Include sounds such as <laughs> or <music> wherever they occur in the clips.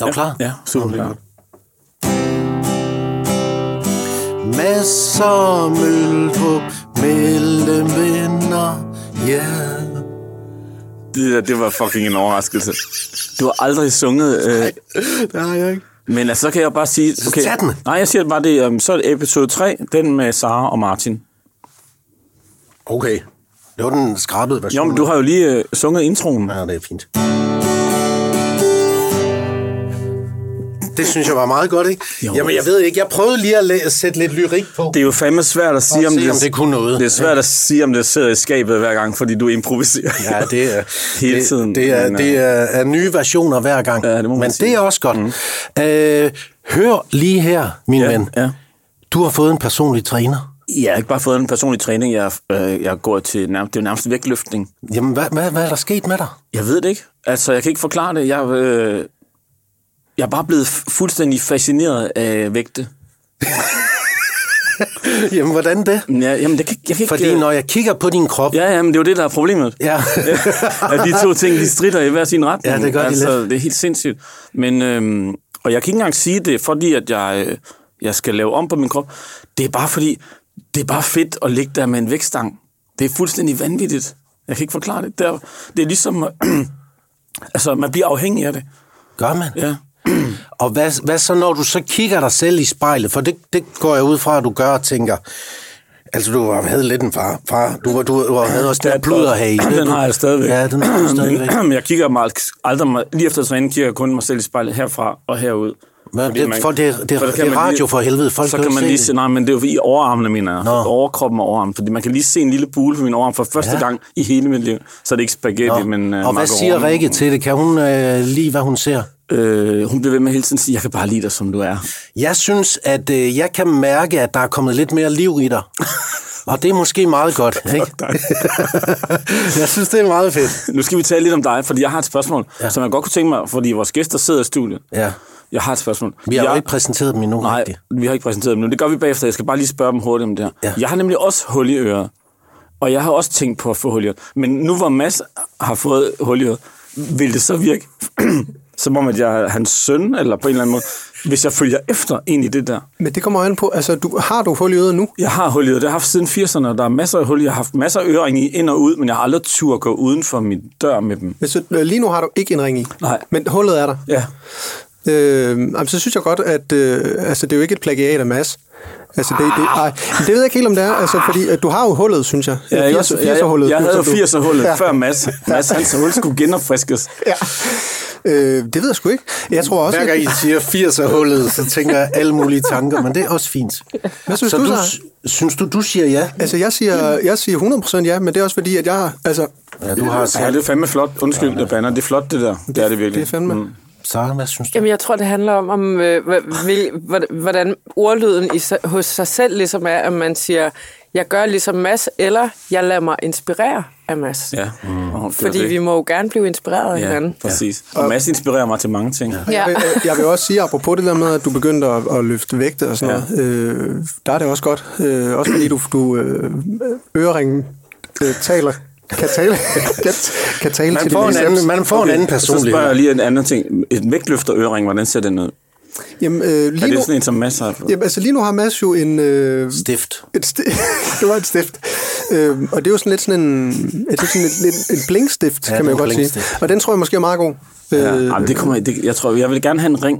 Er du klar? Ja, super klar. Masser møldrup mellem venner, ja. Yeah. Det, der, det var fucking en overraskelse. Du har aldrig sunget... Øh, Det har jeg ikke. men altså, så kan jeg bare sige... Okay, tag den. Nej, jeg siger bare det. Um, så er det episode 3, den med Sara og Martin. Okay. Det var den skrabede version. Jo, men du har jo lige øh, sunget introen. Ja, det er fint. Det synes jeg var meget godt, ikke? Jo. Jamen, jeg ved ikke. Jeg prøvede lige at, læ- at sætte lidt lyrik på. Det er jo fandme svært at sige, at om se, det, om det kunne noget. Det er svært at sige, om det sidder i skabet hver gang, fordi du improviserer. Ja, det er, <laughs> Hele det, tiden. Det er, Men, det er, er nye versioner hver gang. Ja, det må Men sige. det er også godt. Mm. Øh, hør lige her, min Ja, ven. ja. Du har fået en personlig træner. Jeg har ikke bare fået en personlig træning, jeg, øh, jeg går til nærmest, det er jo nærmest vægtløftning. Jamen, hvad, hvad, hvad er der sket med dig? Jeg ved det ikke. Altså, jeg kan ikke forklare det. Jeg, øh, jeg er bare blevet fu- fuldstændig fascineret af vægte. <laughs> Jamen, hvordan det? Ja, jamen, det kan, jeg kan ikke... Fordi øh, når jeg kigger på din krop... Ja, ja, men det er jo det, der er problemet. Ja. <laughs> at de to ting, de strider i hver sin retning. Ja, det gør de altså, lidt. Det er helt sindssygt. Men, øhm, og jeg kan ikke engang sige det, fordi at jeg, øh, jeg skal lave om på min krop. Det er bare fordi, det er bare fedt at ligge der med en vægtstang. Det er fuldstændig vanvittigt. Jeg kan ikke forklare det. Det er, det er ligesom... <clears throat> altså, man bliver afhængig af det. Gør man? Ja. Og hvad, hvad så, når du så kigger dig selv i spejlet? For det, det går jeg ud fra, at du gør og tænker... Altså, du havde lidt en far. far. Du, var, du, du havde også den pluder her i. Den har jeg stadigvæk. Ja, den har du <clears throat> stadigvæk. Men jeg kigger meget, aldrig, lige efter træning kigger jeg kun mig selv i spejlet herfra og herud. Men det, man- for det, det, for det, det er radio lige- for helvede. Folk så kan kan man se lige det. se, nej, men det er jo i overarmene, mener jeg. Nå. Overkroppen og overarmen, fordi man kan lige se en lille bule på min overarm for første Ja. gang i hele mit liv. Så er det ikke spaghetti, Nå. men uh, og hvad siger Rikke til det? Kan hun øh, lide, hvad hun ser? Øh, hun bliver ved med hele tiden at sige, jeg kan bare lide dig, som du er. Jeg synes, at øh, jeg kan mærke, at der er kommet lidt mere liv i dig. Og det er måske meget godt, <laughs> ikke? <laughs> jeg synes, det er meget fedt. Nu skal vi tale lidt om dig, fordi jeg har et spørgsmål, ja. som jeg godt kunne tænke mig, fordi vores gæster sidder i studiet. Ja. Jeg har et spørgsmål. Vi har jeg, jo ikke præsenteret dem endnu. Nej, rigtigt. vi har ikke præsenteret dem nu. Det gør vi bagefter. Jeg skal bare lige spørge dem hurtigt om det her. Ja. Jeg har nemlig også hul i øret. Og jeg har også tænkt på at få hul i øret. Men nu hvor Mads har fået hul i øret, vil det så virke <clears throat> som om, at jeg er hans søn, eller på en eller anden måde, hvis jeg følger efter ind i det der. Men det kommer an på, altså du, har du hul i øret nu? Jeg har hul i øret. Det har jeg haft siden 80'erne, og der er masser af hul. Jeg har haft masser af øring i ind og ud, men jeg har aldrig tur at gå uden for min dør med dem. Hvis du, øh, lige nu har du ikke en ring i, Nej. men hullet er der. Ja. Øh, jamen, så synes jeg godt, at øh, altså, det er jo ikke et plagiat af Mads. Altså, det, det, ej, det ved jeg ikke helt, om det er, altså, fordi at du har jo hullet, synes jeg. Ja, jeg, også, jeg, 80'er-hullet, jeg, jeg havde jo som du- 80'er-hullet Ja. ja. før Mads. Mads, hans hul skulle genopfriskes. Ja. Øh, det ved jeg sgu ikke. Jeg tror også, Hver gang I at, siger 80'er-hullet, så tænker jeg alle mulige tanker, men det er også fint. hvad synes Så du, du, så? synes du, du siger ja? Altså, jeg siger, jeg siger 100% ja, men det er også fordi, at jeg har, altså, Ja, du har Ja, sagt. det er fandme flot. Undskyld, ja, banner. Det er flot, det der. Det er det virkelig. det er fandme... Mm. Sara, hvad synes du? Jamen, jeg tror, det handler om, om øh, hvordan- ordlyden i, hos sig selv ligesom er, at man siger, jeg gør ligesom Mads, eller jeg lader mig inspirere af Mads. Ja. Mm. Fordi vi må jo gerne blive inspireret af Ja, hinanden. præcis. Og Mads inspirerer mig til mange ting. Ja. Jeg, vil, jeg vil også sige, apropos det der med, at du begyndte at, at løfte vægte og sådan Ja. noget, øh, der er det også godt. Øh, også fordi du, du øh, øreringen øh, taler, kan tale, <laughs> kan, kan tale Man til får, en anden, man får en anden Så personlighed. spørger jeg lige en anden ting. Et vægtløfterøring, hvordan ser den ud? Jamen, øh, Er lige, det nu, sådan en, som Mads har? jamen, altså, lige nu har Mads jo en... Øh, Stift. et sti- <laughs> det var et stift. Øh, og det er jo sådan lidt sådan en, det er sådan en, en, en blinkstift, Ja, kan man jo er godt sige. Og den tror jeg måske er meget god. Ja. Øh, Jamen, det kommer, det, jeg tror, jeg vil gerne have en ring.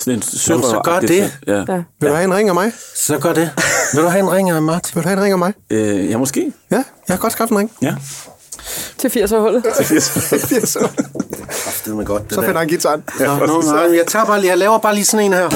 Sådan en sørøver. så gør det. Ja. Ja. vil du have en ring af mig? Så gør det. Vil du have en ring af Martin? Vil du have en ring af mig? Øh, ja, måske. Ja, jeg har godt skaffet en ring. Ja. Til 80'er-hullet. så Det er godt, det så der. finder han gitaren. Nå, nu, nå, jeg, tager bare lige, jeg laver bare lige sådan en her.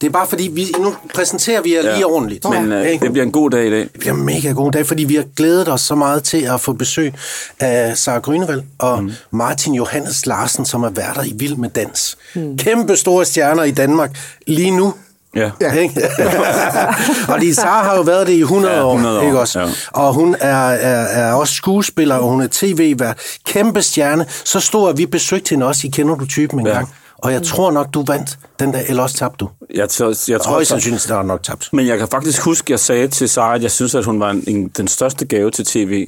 Det er bare fordi, vi, nu præsenterer vi jer lige Ja. ordentligt. Men øh, det bliver en god dag i dag. Det bliver en mega god dag, fordi vi har glædet os så meget til at få besøg af Sara Grønevald og mm. Martin Johannes Larsen, som er værter i Vild med Dans. Mm. Kæmpe store stjerner i Danmark lige nu. Ja. Ja. Ikke? <laughs> og Sara har jo været det i 100, Ja, 100 år, år, ikke også? ja. Og hun er, er, er også skuespiller, og hun er tv-vært. Kæmpe stjerne. Så stor, at vi besøgte hende også i Kender du typen en Ja. gang. Og jeg tror nok, du vandt den der, eller også tabte du. Jeg, tror, jeg tror, Højst sandsynligt, der er nok tabt. Men jeg kan faktisk huske, at jeg sagde til Sara, at jeg synes, at hun var en, en, den største gave til tv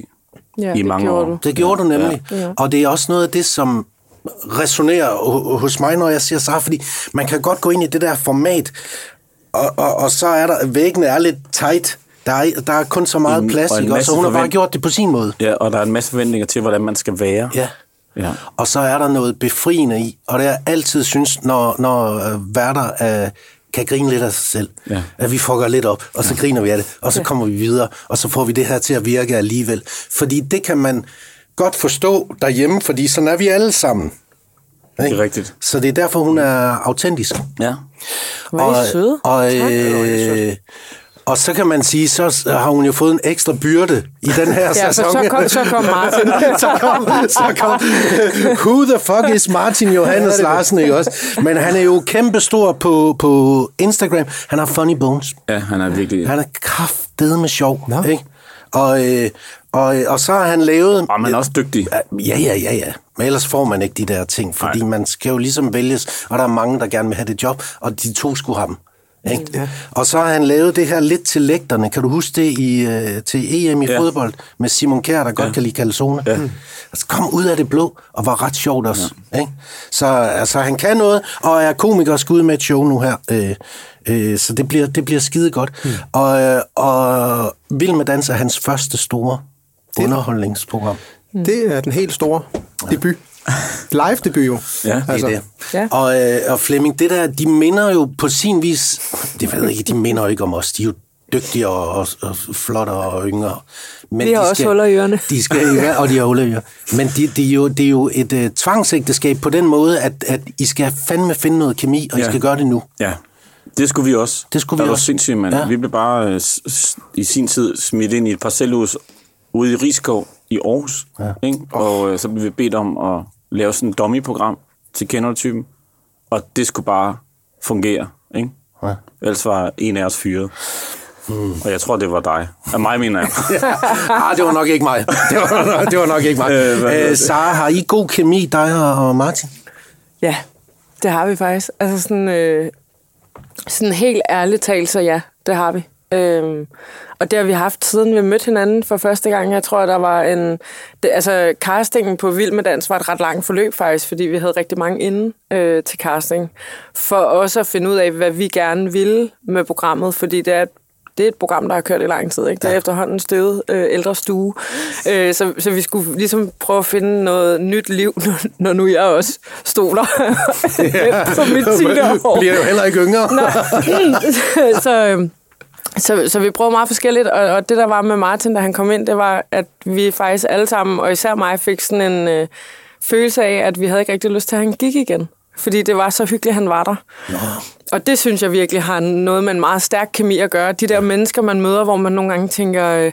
Ja, i det mange år. du. Det gjorde du nemlig. Ja. Og det er også noget af det, som resonerer ho- hos mig, når jeg siger Sara, fordi man kan godt gå ind i det der format, og, og, og så er der, væggene er lidt tight, der er, der er kun så meget plads, og ikke? Og så hun har bare gjort det på sin måde. Ja, og der er en masse forventninger til, hvordan man skal være. Ja. Ja. Og så er der noget befriende i, og det jeg altid synes, når, når øh, værter øh, kan grine lidt af sig selv, Ja. at vi fucker lidt op, og så ja. griner vi af det, og så kommer vi videre, og så får vi det her til at virke alligevel. Fordi det kan man godt forstå derhjemme, fordi sådan er vi alle sammen. Det er rigtigt. Så det er derfor, hun er autentisk. Ja. Hvor er I søde. Og, øh, og så kan man sige, så har hun jo fået en ekstra byrde i den her <laughs> Ja, så, sæson. så, kom, så kom Martin. <laughs> så kom, så kom, who the fuck is Martin Johannes Larsen, ikke også? Men han er jo kæmpestor på, på Instagram. Han har funny bones. Ja, han er virkelig... Han er kraftedeme med sjov, Nå. ikke? Og, øh, og, og så har han lavet... Og man er også dygtig. Ja, ja, ja, ja. Men ellers får man ikke de der ting, fordi Nej. man skal jo ligesom vælges, og der er mange, der gerne vil have det job, og de to skulle have dem. Ikke? Ja. Og så har han lavet det her lidt til lægterne. Kan du huske det i, øh, til EM i Ja. ja. fodbold med Simon Kjær, der godt kan lide calzone? Ja. Altså kom ud af det blå og var ret sjovt også. Ja. Ikke? Så altså, han kan noget, og er komiker og skal ud med et show nu her. Øh, øh, så det bliver, det bliver skide godt. Mm. Og, øh, og Vild med Dans er hans første store underholdningsprogram. Det er den helt store debut. Live debut jo. Ja, Altså, det er det. Ja. Og, øh, og Flemming, det der, de minder jo på sin vis, det ved jeg ikke, de minder jo ikke om os, de er jo dygtigere og, og, og flottere og yngre. Men Vi har de også huller i ørerne. De skal, ja, og de har huller i ørerne. Men de, de jo, det er jo et uh, tvangsægteskab på den måde, at, at I skal fandme finde noget kemi, og ja. I skal gøre det nu. Ja, det skulle vi også. Det skulle der vi var også. sindssygt, mand. Ja. Vi blev bare øh, i sin tid smidt ind i et parcelhus ude i Rigskov i Aarhus. Ja. Ikke? Og øh, så blev vi bedt om at lave sådan et dummy-program til kendertypen. Og det skulle bare fungere. Ikke? Ja. Ellers var en af os fyret. Hmm. Og jeg tror, det var dig. Af mig mener jeg. <laughs> ah, det var nok ikke mig. <laughs> Det var, det var nok ikke mig. Øh, hedder Øh? Sara, har I god kemi, dig og og Martin? Ja, det har vi faktisk. Altså sådan, øh, sådan helt ærligt talt, så ja, det har vi. Øhm, og det har vi haft siden vi mødte hinanden for første gang. Jeg tror, der var en... Det, altså, castingen på Vild med Dans var et ret langt forløb faktisk, fordi vi havde rigtig mange inde øh, til casting. For også at finde ud af, hvad vi gerne ville med programmet, fordi det er et det er et program, der har kørt i lang tid. Ikke? Det er efterhånden støvet øh, ældre stue. Øh, så, så vi skulle ligesom prøve at finde noget nyt liv, <laughs> når, når nu jeg også stoler <laughs> på mit teenageår. Bliver jo heller ikke yngre. <laughs> <clears throat> så, øhm, så, så vi prøvede meget forskelligt, og, og det der var med Martin, da han kom ind, det var, at vi faktisk alle sammen, og især mig, fik sådan en øh, følelse af, at vi havde ikke rigtig lyst til, at han gik igen. Fordi det var så hyggeligt, han var der. Nå. Og det synes jeg virkelig har noget med en meget stærk kemi at gøre. De der mennesker, man møder, hvor man nogle gange tænker, øh,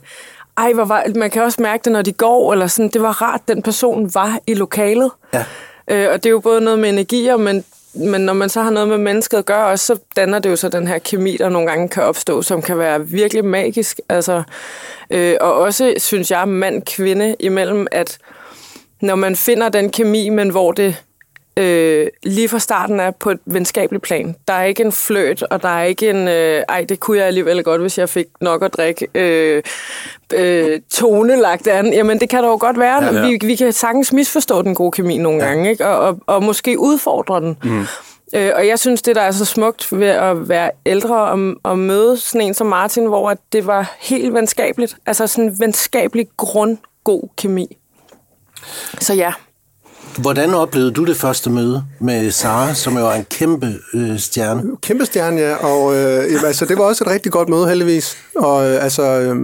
ej, hvor var, man kan også mærke det, når de går, eller sådan, det var rart, den person var i lokalet. Ja. Øh, og det er jo både noget med energier, men, men når man så har noget med mennesket at gøre også, så danner det jo så den her kemi, der nogle gange kan opstå, som kan være virkelig magisk. Altså, øh, og også, synes jeg, mand-kvinde imellem, at når man finder den kemi, men hvor det øh, lige fra starten er på et venskabeligt plan. Der er ikke en fløt, og der er ikke en, øh, ej, det kunne jeg alligevel godt, hvis jeg fik nok at drikke, øh, øh, tone lagt an. Jamen, det kan der jo godt være. Ja, ja. Vi, vi kan sagtens misforstå den gode kemi nogle ja. gange, ikke? Og, og, og måske udfordre den. Mm. Øh, og jeg synes, det der er så smukt ved at være ældre og, og møde sådan en som Martin, hvor det var helt venskabeligt. Altså sådan en venskabelig grundgod kemi. Så ja, Hvordan oplevede du det første møde med Sara, som jo er en kæmpe øh, stjerne? Kæmpe stjerne, ja. Og øh, jamen, altså, det var også et rigtig godt møde, heldigvis. Og øh, altså, øh,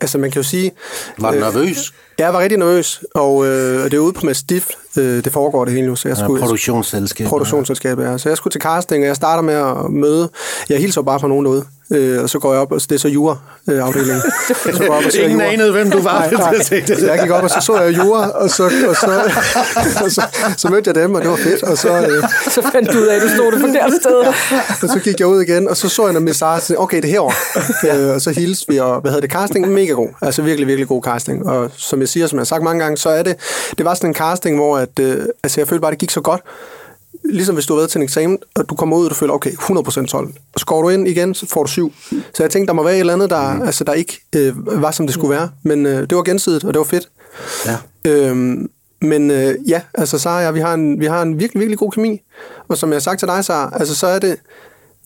altså, man kan jo sige... Var du nervøs? Jeg var rigtig nervøs, og øh, det er ude på Mastiff, øh, det foregår det hele nu, så jeg Ja, skulle... produktionsselskab. produktionsselskabet, ja. Så jeg skulle til casting, og jeg starter med at møde... Jeg hilser bare på nogen derude, øh, og så går jeg op, og det er så jura-afdelingen. <laughs> så går jeg op og Ingen jura. anede, hvem du var. Nej, nej. Så jeg gik op, og så så jeg jura, og så, og så, og så, så mødte jeg dem, og det var fedt, og så... Øh, så fandt du ud af, at du stod det forkerte sted. og så gik jeg ud igen, og så så jeg med Sara, og okay, det er herovre. øh, og så hilste vi, og hvad hedder det, casting, mega god. Altså virkelig, virkelig god casting. Og som jeg siger, som jeg har sagt mange gange, så er det, det var sådan en casting, hvor at, øh, altså jeg følte bare, det gik så godt. Ligesom hvis du har været til en eksamen, og du kommer ud, og du føler, okay, 100% 12. Og så går du ind igen, så får du 7. Så jeg tænkte, der må være et eller andet, der, mm. altså, der ikke øh, var, som det skulle være. Men øh, det var gensidigt, og det var fedt. Ja. Øhm, men øh, ja, altså Sara og jeg, vi har, en, vi har en virkelig, virkelig god kemi. Og som jeg har sagt til dig, Sara, altså så er det...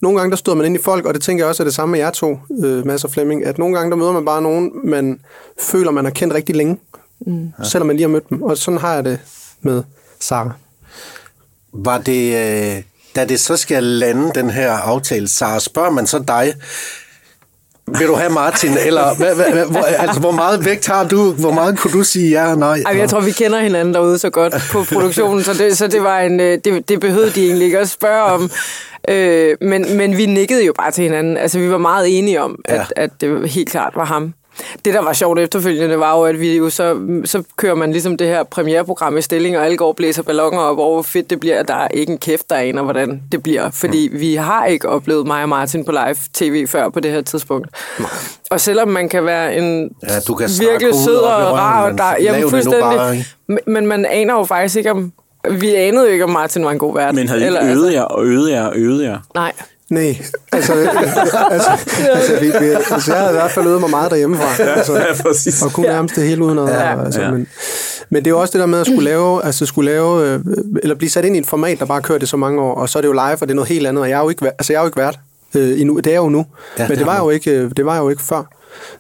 Nogle gange, der støder man ind i folk, og det tænker jeg også er det samme med jer to, øh, Mads og Flemming, at nogle gange, der møder man bare nogen, man føler, man har kendt rigtig længe, mm. selvom man lige har mødt dem. Og sådan har jeg det med Sara. Var det, øh, da det så skal lande, den her aftale, Sara, spørger man så dig, vil du have Martin, eller hvad, hvad, hvad, hvor, altså, hvor meget vægt har du? Hvor meget kunne du sige ja og nej? Ej, jeg tror, vi kender hinanden derude så godt på produktionen, så det, så det, var en, øh, det, det behøvede de egentlig ikke at spørge om. Øh, men, men vi nikkede jo bare til hinanden. Altså, vi var meget enige om, at, Ja. at det helt klart var ham. Det, der var sjovt efterfølgende, var jo, at vi jo så, så kører man ligesom det her premiereprogram i stilling, og alle går og blæser ballonger op over, hvor fedt det bliver. Der er ikke en kæft, der aner, hvordan det bliver. Fordi vi har ikke oplevet mig og Martin på live tv før på det her tidspunkt. Og selvom man kan være en Ja, du kan virkelig sød og rar, men der, jamen fuldstændig. bare? Men- man aner jo faktisk ikke, om... Vi anede jo ikke, om Martin var en god vært. Men havde I ikke Eller, øvet jer og øvet jer og øvet jer? Nej. Nej, altså, altså, altså, vi, vi, altså jeg havde i hvert fald øvet mig meget derhjemmefra. Altså, Ja, præcis. og kunne nærmest det hele uden noget. Ja. Altså, Ja. men, men det er jo også det der med at skulle lave, altså skulle lave, øh, eller blive sat ind i et format, der bare kører det så mange år, og så er det jo live, og det er noget helt andet, og jeg er jo ikke, altså jeg er jo ikke vært øh, endnu, det er jo nu, Ja, men det det var, jo ikke, øh, det var jo ikke før.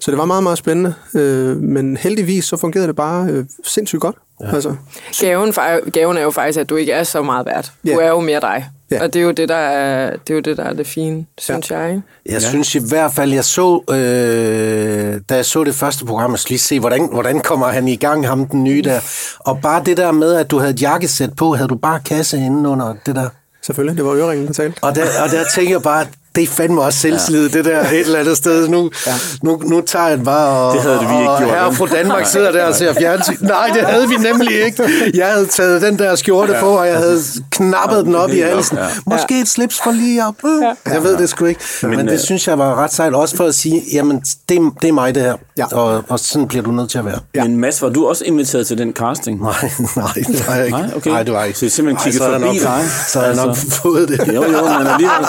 Så det var meget, meget spændende, øh, men heldigvis så fungerede det bare øh, sindssygt godt. Ja. Altså, Gaven, gaven er jo faktisk, at du ikke er så meget vært. Du Ja. er jo mere dig. Ja. Og det er jo det, der er det, er jo det, der er det fine, synes jeg. Ikke? Jeg ja. synes i hvert fald, jeg så, øh, da jeg så det første program, jeg skulle lige se, hvordan, hvordan kommer han i gang, ham den nye der. Og bare det der med, at du havde et jakkesæt på, havde du bare kasse inde under det der. selvfølgelig, det var øreringen, der talte. Og der, og der tænker jeg bare, det er fandme også selvslid, ja. det der et eller andet sted. Nu, ja. nu, nu tager jeg bare, og, Det havde vi ikke og gjort, herre fra Danmark sidder der og ser fjernsyn. Nej, det havde vi nemlig <laughs> ikke. Jeg havde taget den der skjorte ja. på, og jeg havde knappet den op i halsen. ja. Måske et slips for lige op. Ja. Jeg ved det sgu ikke. Men, Men det øh, synes jeg var ret sejt, også for at sige, jamen, det, er- det er mig det her. Ja. Og, og sådan bliver du nødt til at være. Ja. Men Mads, var du også inviteret til den casting? Nej, <laughs> nej, det var jeg ikke. Nej, okay. Nej, det var jeg ikke. Så I simpelthen Ej, kigget så jeg forbi nok, dig? Så har jeg nok Altså. fået det. Jo, jo, men alligevel...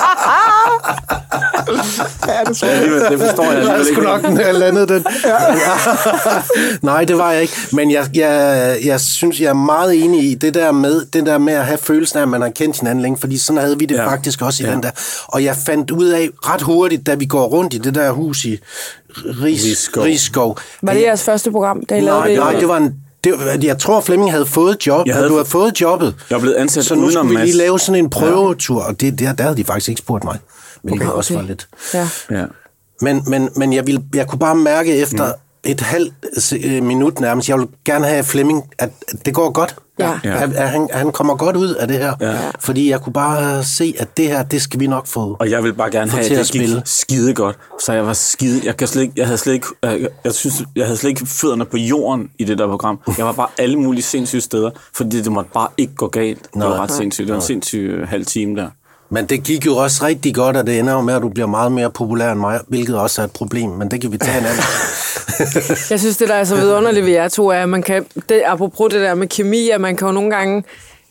alligevel det forstår jeg Jeg ikke. nok have landet den. <laughs> Nej, det var jeg ikke. Men jeg, jeg, jeg synes, jeg er meget enig i det der med, det der med at have følelsen af, at man har kendt hinanden længe, fordi sådan havde vi det Ja. ja. faktisk også i Ja. ja. den der. Og jeg fandt ud af ret hurtigt, da vi går rundt i det der hus i Ris, Rigskov. Rigskov. Var det jeres første program, da I lavede Nej, det? nej, det var en... Det, var- jeg tror, Flemming havde fået job. Jeg havde havde- du havde fået jobbet. Jeg er blevet ansat Så nu udenom skulle vi lige lave sådan en prøvetur, og det, der, der havde de faktisk ikke spurgt mig. Hvilket okay, også okay. var lidt... Ja. Ja. Men, men, men jeg, ville, jeg kunne bare mærke efter mm. Et halvt øh, minut nærmest, jeg vil gerne have Flemming, at at det går godt. Ja. Ja. At, at, han, at han kommer godt ud af det her. Ja. Fordi jeg kunne bare se, at det her, det skal vi nok få. Og jeg vil bare gerne have, til at at det gik spille. skide godt. Så jeg var skide... Jeg, kan slet ikke, jeg havde slet ikke... Jeg, jeg, synes, jeg havde slet ikke fødderne på jorden i det der program. Jeg var bare alle mulige sindssyge steder, fordi det måtte bare ikke gå galt. Det var ret sindssygt. Det var en sindssyg øh, halv time der. Men det gik jo også rigtig godt, og det ender jo med, at du bliver meget mere populær end mig, hvilket også er et problem, men det kan vi tage en anden. <laughs> <laughs> Jeg synes, det der er så vidunderligt ved jer to, er, at man kan, det, apropos det der med kemi, at man kan jo nogle gange,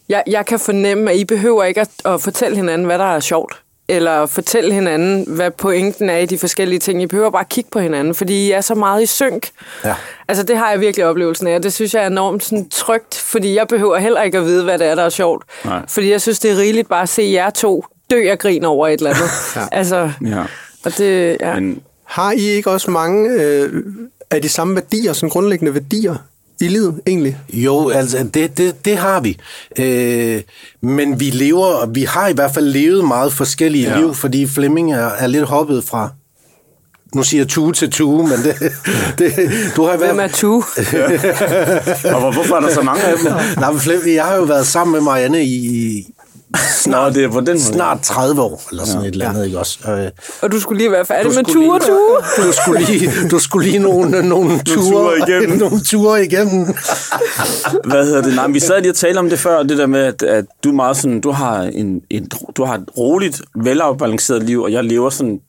jeg, jeg kan fornemme, at I behøver ikke at, at fortælle hinanden, hvad der er sjovt. Eller fortælle hinanden, hvad pointen er i de forskellige ting. I behøver bare kigge på hinanden, fordi I er så meget i synk. Ja. Altså, det har jeg virkelig oplevelsen af. Det synes jeg er enormt sådan, trygt, fordi jeg behøver heller ikke at vide, hvad det er, der er sjovt. Nej. Fordi jeg synes, det er rigeligt bare at se jer to dø af grin over et eller andet. <laughs> ja. Altså, Ja. og det, ja. Men Har I ikke også mange øh, af de samme værdier, sådan grundlæggende værdier i livet egentlig? Jo, altså, det, det, det har vi. Øh, men vi lever, og vi har i hvert fald levet meget forskellige Ja. liv, fordi Flemming er, er lidt hoppet fra, nu siger jeg tue til tue, men det, <laughs> det du har hvert Hvem er tu? <laughs> og hvor- hvorfor er der så mange af dem? Nej, men Flemming, jeg har jo været sammen med Marianne i Nå, det er på den måde. snart 30 år, eller sådan ja. et eller andet, ikke også? Øh, Og du skulle lige være færdig med ture, lige- ture. Du skulle lige, du skulle lige nogle, nogle, ture, ture igennem. <laughs> nogle ture igennem. Hvad hedder det? Nej, vi sad lige og talte om det før, det der med, at, at du meget sådan, du har, en, en, du har et roligt, velafbalanceret liv, og jeg lever sådan,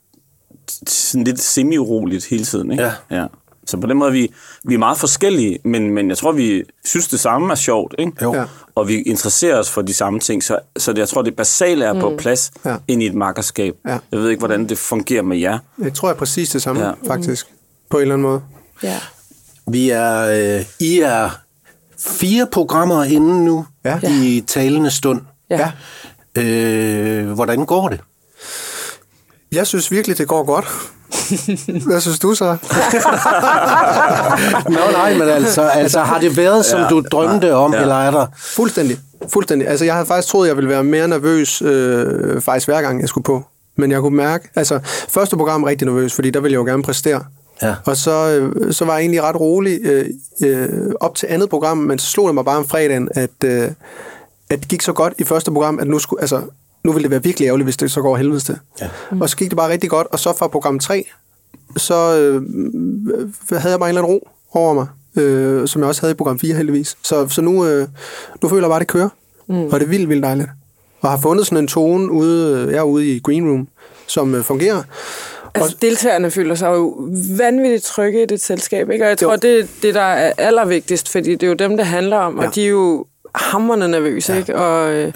sådan lidt semi-uroligt hele tiden, ikke? Ja. ja. Så på den måde, vi, vi er meget forskellige, men, men jeg tror, vi synes, det samme er sjovt, ikke? Jo. Ja. Og vi interesserer os for de samme ting, så, så det, jeg tror, det basale er på plads Ja. ind i et makkerskab. Ja. Jeg ved ikke, hvordan det fungerer med jer. Jeg tror, jeg er præcis det samme, Ja. faktisk. På en eller anden måde. Ja. Vi er, øh, I er fire programmer inden nu Ja. i talende stund. Ja. Øh, hvordan går det? Jeg synes virkelig, det går godt. <laughs> Hvad synes du så? <laughs> Nå nej, men altså, altså har det været, som Ja. du drømte om, Ja. eller er der... Fuldstændig. Fuldstændig. Altså, jeg havde faktisk troet, jeg ville være mere nervøs øh, faktisk hver gang, jeg skulle på. Men jeg kunne mærke, altså, første program rigtig nervøs, fordi der ville jeg jo gerne præstere. Ja. Og så, øh, så var jeg egentlig ret rolig øh, øh, op til andet program, men så slog det mig bare om fredagen, at, øh, at det gik så godt i første program, at nu, skulle, altså, nu ville det være virkelig ærgerligt, hvis det så går helvedes til. Ja. Og så gik det bare rigtig godt, og så fra program 3, så øh, havde jeg bare en eller anden ro over mig, øh, som jeg også havde i program 4 heldigvis. Så, så nu, øh, nu føler jeg bare, at det kører, mm. og det er vildt, vildt dejligt. Og har fundet sådan en tone ude, jeg er ude i Green Room, som øh, fungerer. Altså, deltagerne føler sig jo vanvittigt trygge i det selskab, ikke? Og jeg tror, Jo. det er det, der er allervigtigst, fordi det er jo dem, det handler om, Ja. og de er jo hammerne nervøse, ja. ikke? Og, øh,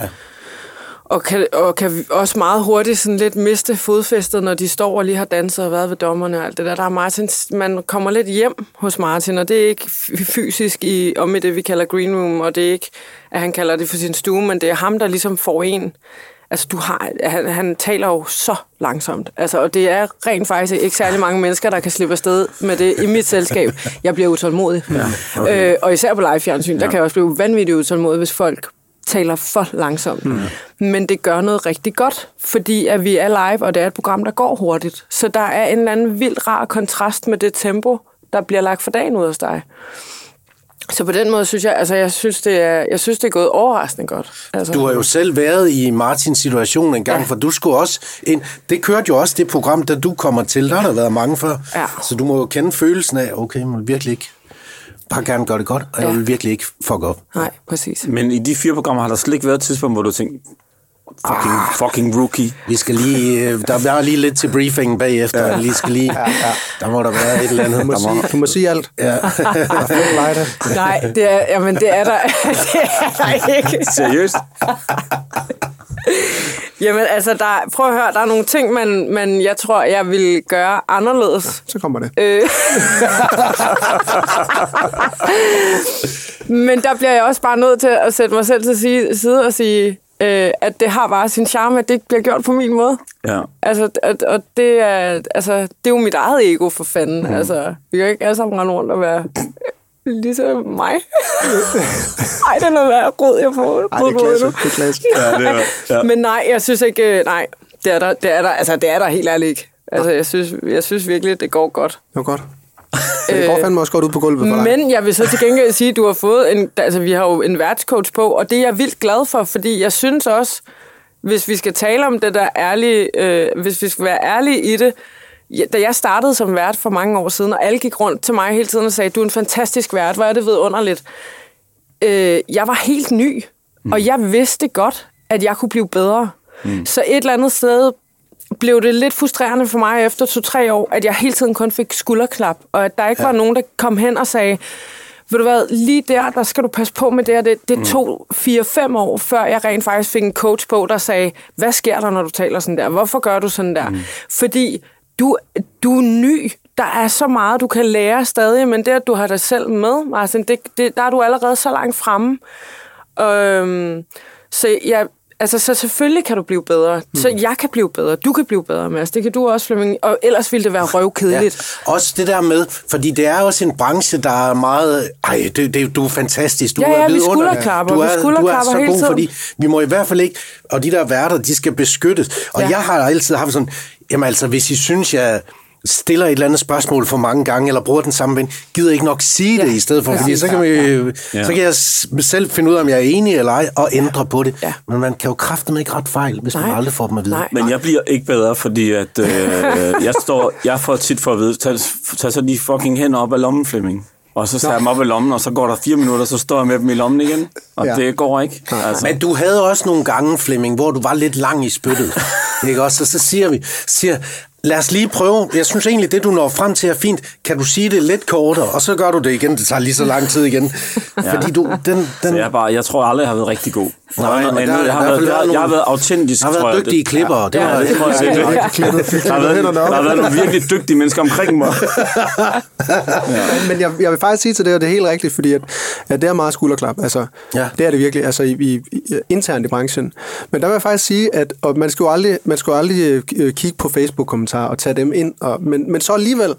og, kan, og kan også meget hurtigt sådan lidt miste fodfæstet, når de står og lige har danset og været ved dommerne og alt det der. Der er Martin, man kommer lidt hjem hos Martin, og det er ikke fysisk i, om i det, vi kalder green room, og det er ikke, at han kalder det for sin stue, men det er ham, der ligesom får en Altså, du har, han, han taler jo så langsomt. Altså, og det er rent faktisk ikke særlig mange mennesker, der kan slippe afsted med det i mit selskab. Jeg bliver utålmodig. Ja, okay. øh, og især på live-fjernsyn, der kan jeg også blive vanvittigt utålmodig, hvis folk taler for langsomt. Mm. Men det gør noget rigtig godt, fordi at vi er live, og det er et program, der går hurtigt. Så der er en eller anden vild rar kontrast med det tempo, der bliver lagt for dagen ud hos dig. Så på den måde synes jeg, altså jeg synes, det er, jeg synes, det er gået overraskende godt. Altså, Du har jo selv været i Martins situation en gang, ja. for du skulle også ind. Det kørte jo også det program, da du kommer til. Der har der været mange før. Ja. Så du må jo kende følelsen af, okay, vil virkelig ikke bare gerne gøre det godt, og jeg Ja. vil virkelig ikke fuck op. Nej, præcis. Men i de fire programmer har der slet ikke været et tidspunkt, hvor du tænkte, fucking, fucking rookie. Vi skal lige, øh, der er lige lidt til briefingen bagefter. Ja. Lige skal lige, ja, ja. Der må der være et eller andet. Du må, Der må, sige, du må sige alt. ja. Nej, det er, jamen, det er der, <laughs> det er der ikke. Seriøst? <laughs> Jamen, altså, der, prøv at høre, der er nogle ting, man, man jeg tror, jeg vil gøre anderledes. Så kommer det. Øh. Men der bliver jeg også bare nødt til at sætte mig selv til sige- side og sige, øh, at det har bare sin charme, at det ikke bliver gjort på min måde. Ja. Altså, og, og det, er, altså, det er jo mit eget ego for fanden. Mm. Altså, vi kan jo ikke alle sammen rende rundt og være ligesom mig. <laughs> Ej, det er noget værd rod, jeg får. Ej, det er klasse. Det er klasse. ja, det er, ja. Men nej, jeg synes ikke, øh, nej, det er der, det er der, altså, det er der helt ærligt ikke. Altså, jeg synes, jeg synes virkelig, det går godt. Det var godt. <laughs> Det går fandme også godt ud på gulvet for dig. Men jeg vil så til gengæld sige, at du har fået en... Altså, vi har jo en værtscoach på, og det er jeg vildt glad for, fordi jeg synes også, hvis vi skal tale om det der ærlige... Øh, hvis vi skal være ærlige i det... Da jeg startede som vært for mange år siden, og alle gik rundt til mig hele tiden og sagde, du er en fantastisk vært, hvor er det vidunderligt. Øh, jeg var helt ny, mm. og jeg vidste godt, at jeg kunne blive bedre. Mm. Så et eller andet sted blev det lidt frustrerende for mig efter to-tre år, at jeg hele tiden kun fik skulderklap, og at der ikke ja. var nogen, der kom hen og sagde, ved du hvad, lige der, der skal du passe på med det, og det, det tog 4-5 år, før jeg rent faktisk fik en coach på, der sagde, hvad sker der, når du taler sådan der? Hvorfor gør du sådan der? Mm. Fordi du, du er ny. Der er så meget, du kan lære stadig, men det, at du har dig selv med, Martin, det, det, der er du allerede så langt fremme. Øhm, så jeg, altså, så selvfølgelig kan du blive bedre. Mm. Så jeg kan blive bedre. Du kan blive bedre, Mads. Det kan du også, Flemming. Og ellers ville det være røvkedeligt. Ja. Også det der med, fordi det er også en branche, der er meget... Ej, det, det, du er fantastisk. Du Ja, ja, er vi skulderklapper, Du vi er, du er skulderklapper så god, fordi vi må i hvert fald ikke... Og de der værter, de skal beskyttes. Og Ja. ja. jeg har altid haft sådan... Jamen altså, hvis I synes, jeg stiller et eller andet spørgsmål for mange gange, eller bruger den samme ven, gider ikke nok sige Ja, det i stedet for, fordi præcis. så kan, vi, Ja. så kan jeg selv finde ud af, om jeg er enig eller ej, og ændre på det. Ja. Men man kan jo kraftedeme ikke ret fejl, hvis man Nej. aldrig får dem at vide. Nej. Men jeg bliver ikke bedre, fordi at, øh, jeg, står, jeg får tit for at vide, tag, tag så de fucking hænder op af lommen, Flemming. Og så tager jeg dem op af lommen, og så går der fire minutter, så står jeg med dem i lommen igen. Og Ja. det går ikke. Altså. Men du havde også nogle gange, Flemming, hvor du var lidt lang i spyttet. <laughs> ikke også? Og så siger vi, siger, lad os lige prøve. Jeg synes egentlig, det du når frem til er fint. Kan du sige det lidt kortere? Og så gør du det igen. Det tager lige så lang tid igen. <laughs> Ja. Fordi du, den, den, Så jeg, bare, jeg tror aldrig, jeg har været rigtig god. Nej, men men der- jeg, har der været, været jeg, jeg har nogle- været autentisk, Der har tror været jeg. dygtige klippere, det ja, det tror jeg Ja, virkelig. ja, klippet- fik Der har, været, der har været nogle virkelig dygtige mennesker omkring mig. <laughs> Men, men jeg, jeg vil faktisk sige til det, og det er helt rigtigt, fordi at, at det er meget skulderklap. Altså, Ja. ja. Det er det virkelig, altså i, i, i, internt i branchen. Men der vil jeg faktisk sige, at og man skal jo aldrig, man skal jo aldrig øh, kigge på Facebook-kommentarer og tage dem ind. Og, men, men så alligevel,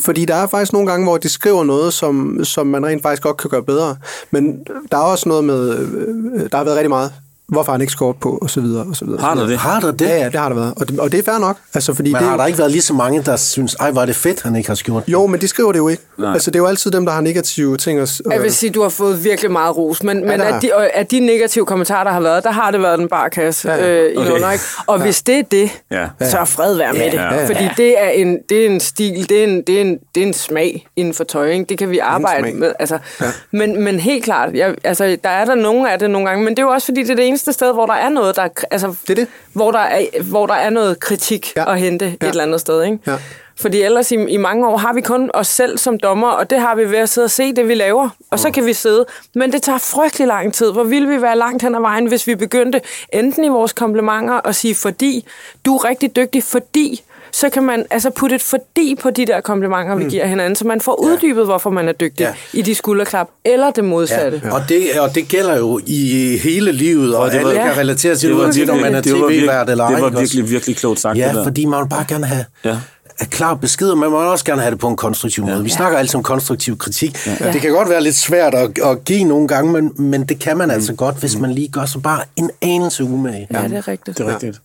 fordi der er faktisk nogle gange, hvor de skriver noget, som, som man rent faktisk godt kan gøre bedre. Men der er også noget med, øh, øh, der har været rigtig meget hvorfor har han ikke scoret på, og så videre, og så videre. Har der det? Har der det? Ja, ja, det har der været. Og det, og det er fair nok. Altså, fordi Men det, har der ikke været lige så mange, der synes, ej, er det fedt, han ikke har gjort? Jo, men de skriver det jo ikke. Nej. Altså, det er jo altid dem, der har negative ting. At, Jeg vil sige, du har fået virkelig meget ros, men, men der af, de, og af de negative kommentarer, der har været, der har det været den barkasse Ja, ja, ja. øh, i Okay. okay. ikke? Og hvis det er det, Ja. så er fred være med Ja, det. ja, ja. Fordi det er, en, det er en stil, det er en, det er en, det er en smag inden for tøj. Ikke? Det kan vi arbejde med. Altså, Ja. ja. men, men helt klart, jeg, altså, der er der nogle af det nogle gange, men det er jo også fordi, det er det eneste sted, hvor der er noget, der, er altså, Det er det. Hvor, der er, hvor der er noget kritik Ja. at hente Ja. et eller andet sted. Ikke? Ja. Fordi ellers i, i mange år har vi kun os selv som dommer, og det har vi ved at sidde og se det, vi laver. Og så kan vi sidde. Men det tager frygtelig lang tid. Hvor ville vi være langt hen ad vejen, hvis vi begyndte enten i vores komplimenter at sige, fordi du er rigtig dygtig, fordi så kan man altså putte et fordi på de der komplimenter, vi giver hinanden, så man får uddybet, hvorfor man er dygtig Ja. ja. i de skulderklap, eller det modsatte. Ja. Og, det, og det gælder jo i hele livet, og det alle var- kan relatere til Det det, var uanset om man er virkelig, det var virkelig, tv-vært eller ej. det var virkelig, virkelig klogt sagt, Ja, det der. fordi man vil bare gerne have, Ja. ja. have klar besked, og man må også gerne have det på en konstruktiv måde. Vi snakker altid om konstruktiv kritik. Ja. Det kan godt være lidt svært at, at give nogle gange, men, men det kan man altså godt, hvis man lige gør sig bare en anelse umage. Ja, det er rigtigt. Det er rigtigt. Ja.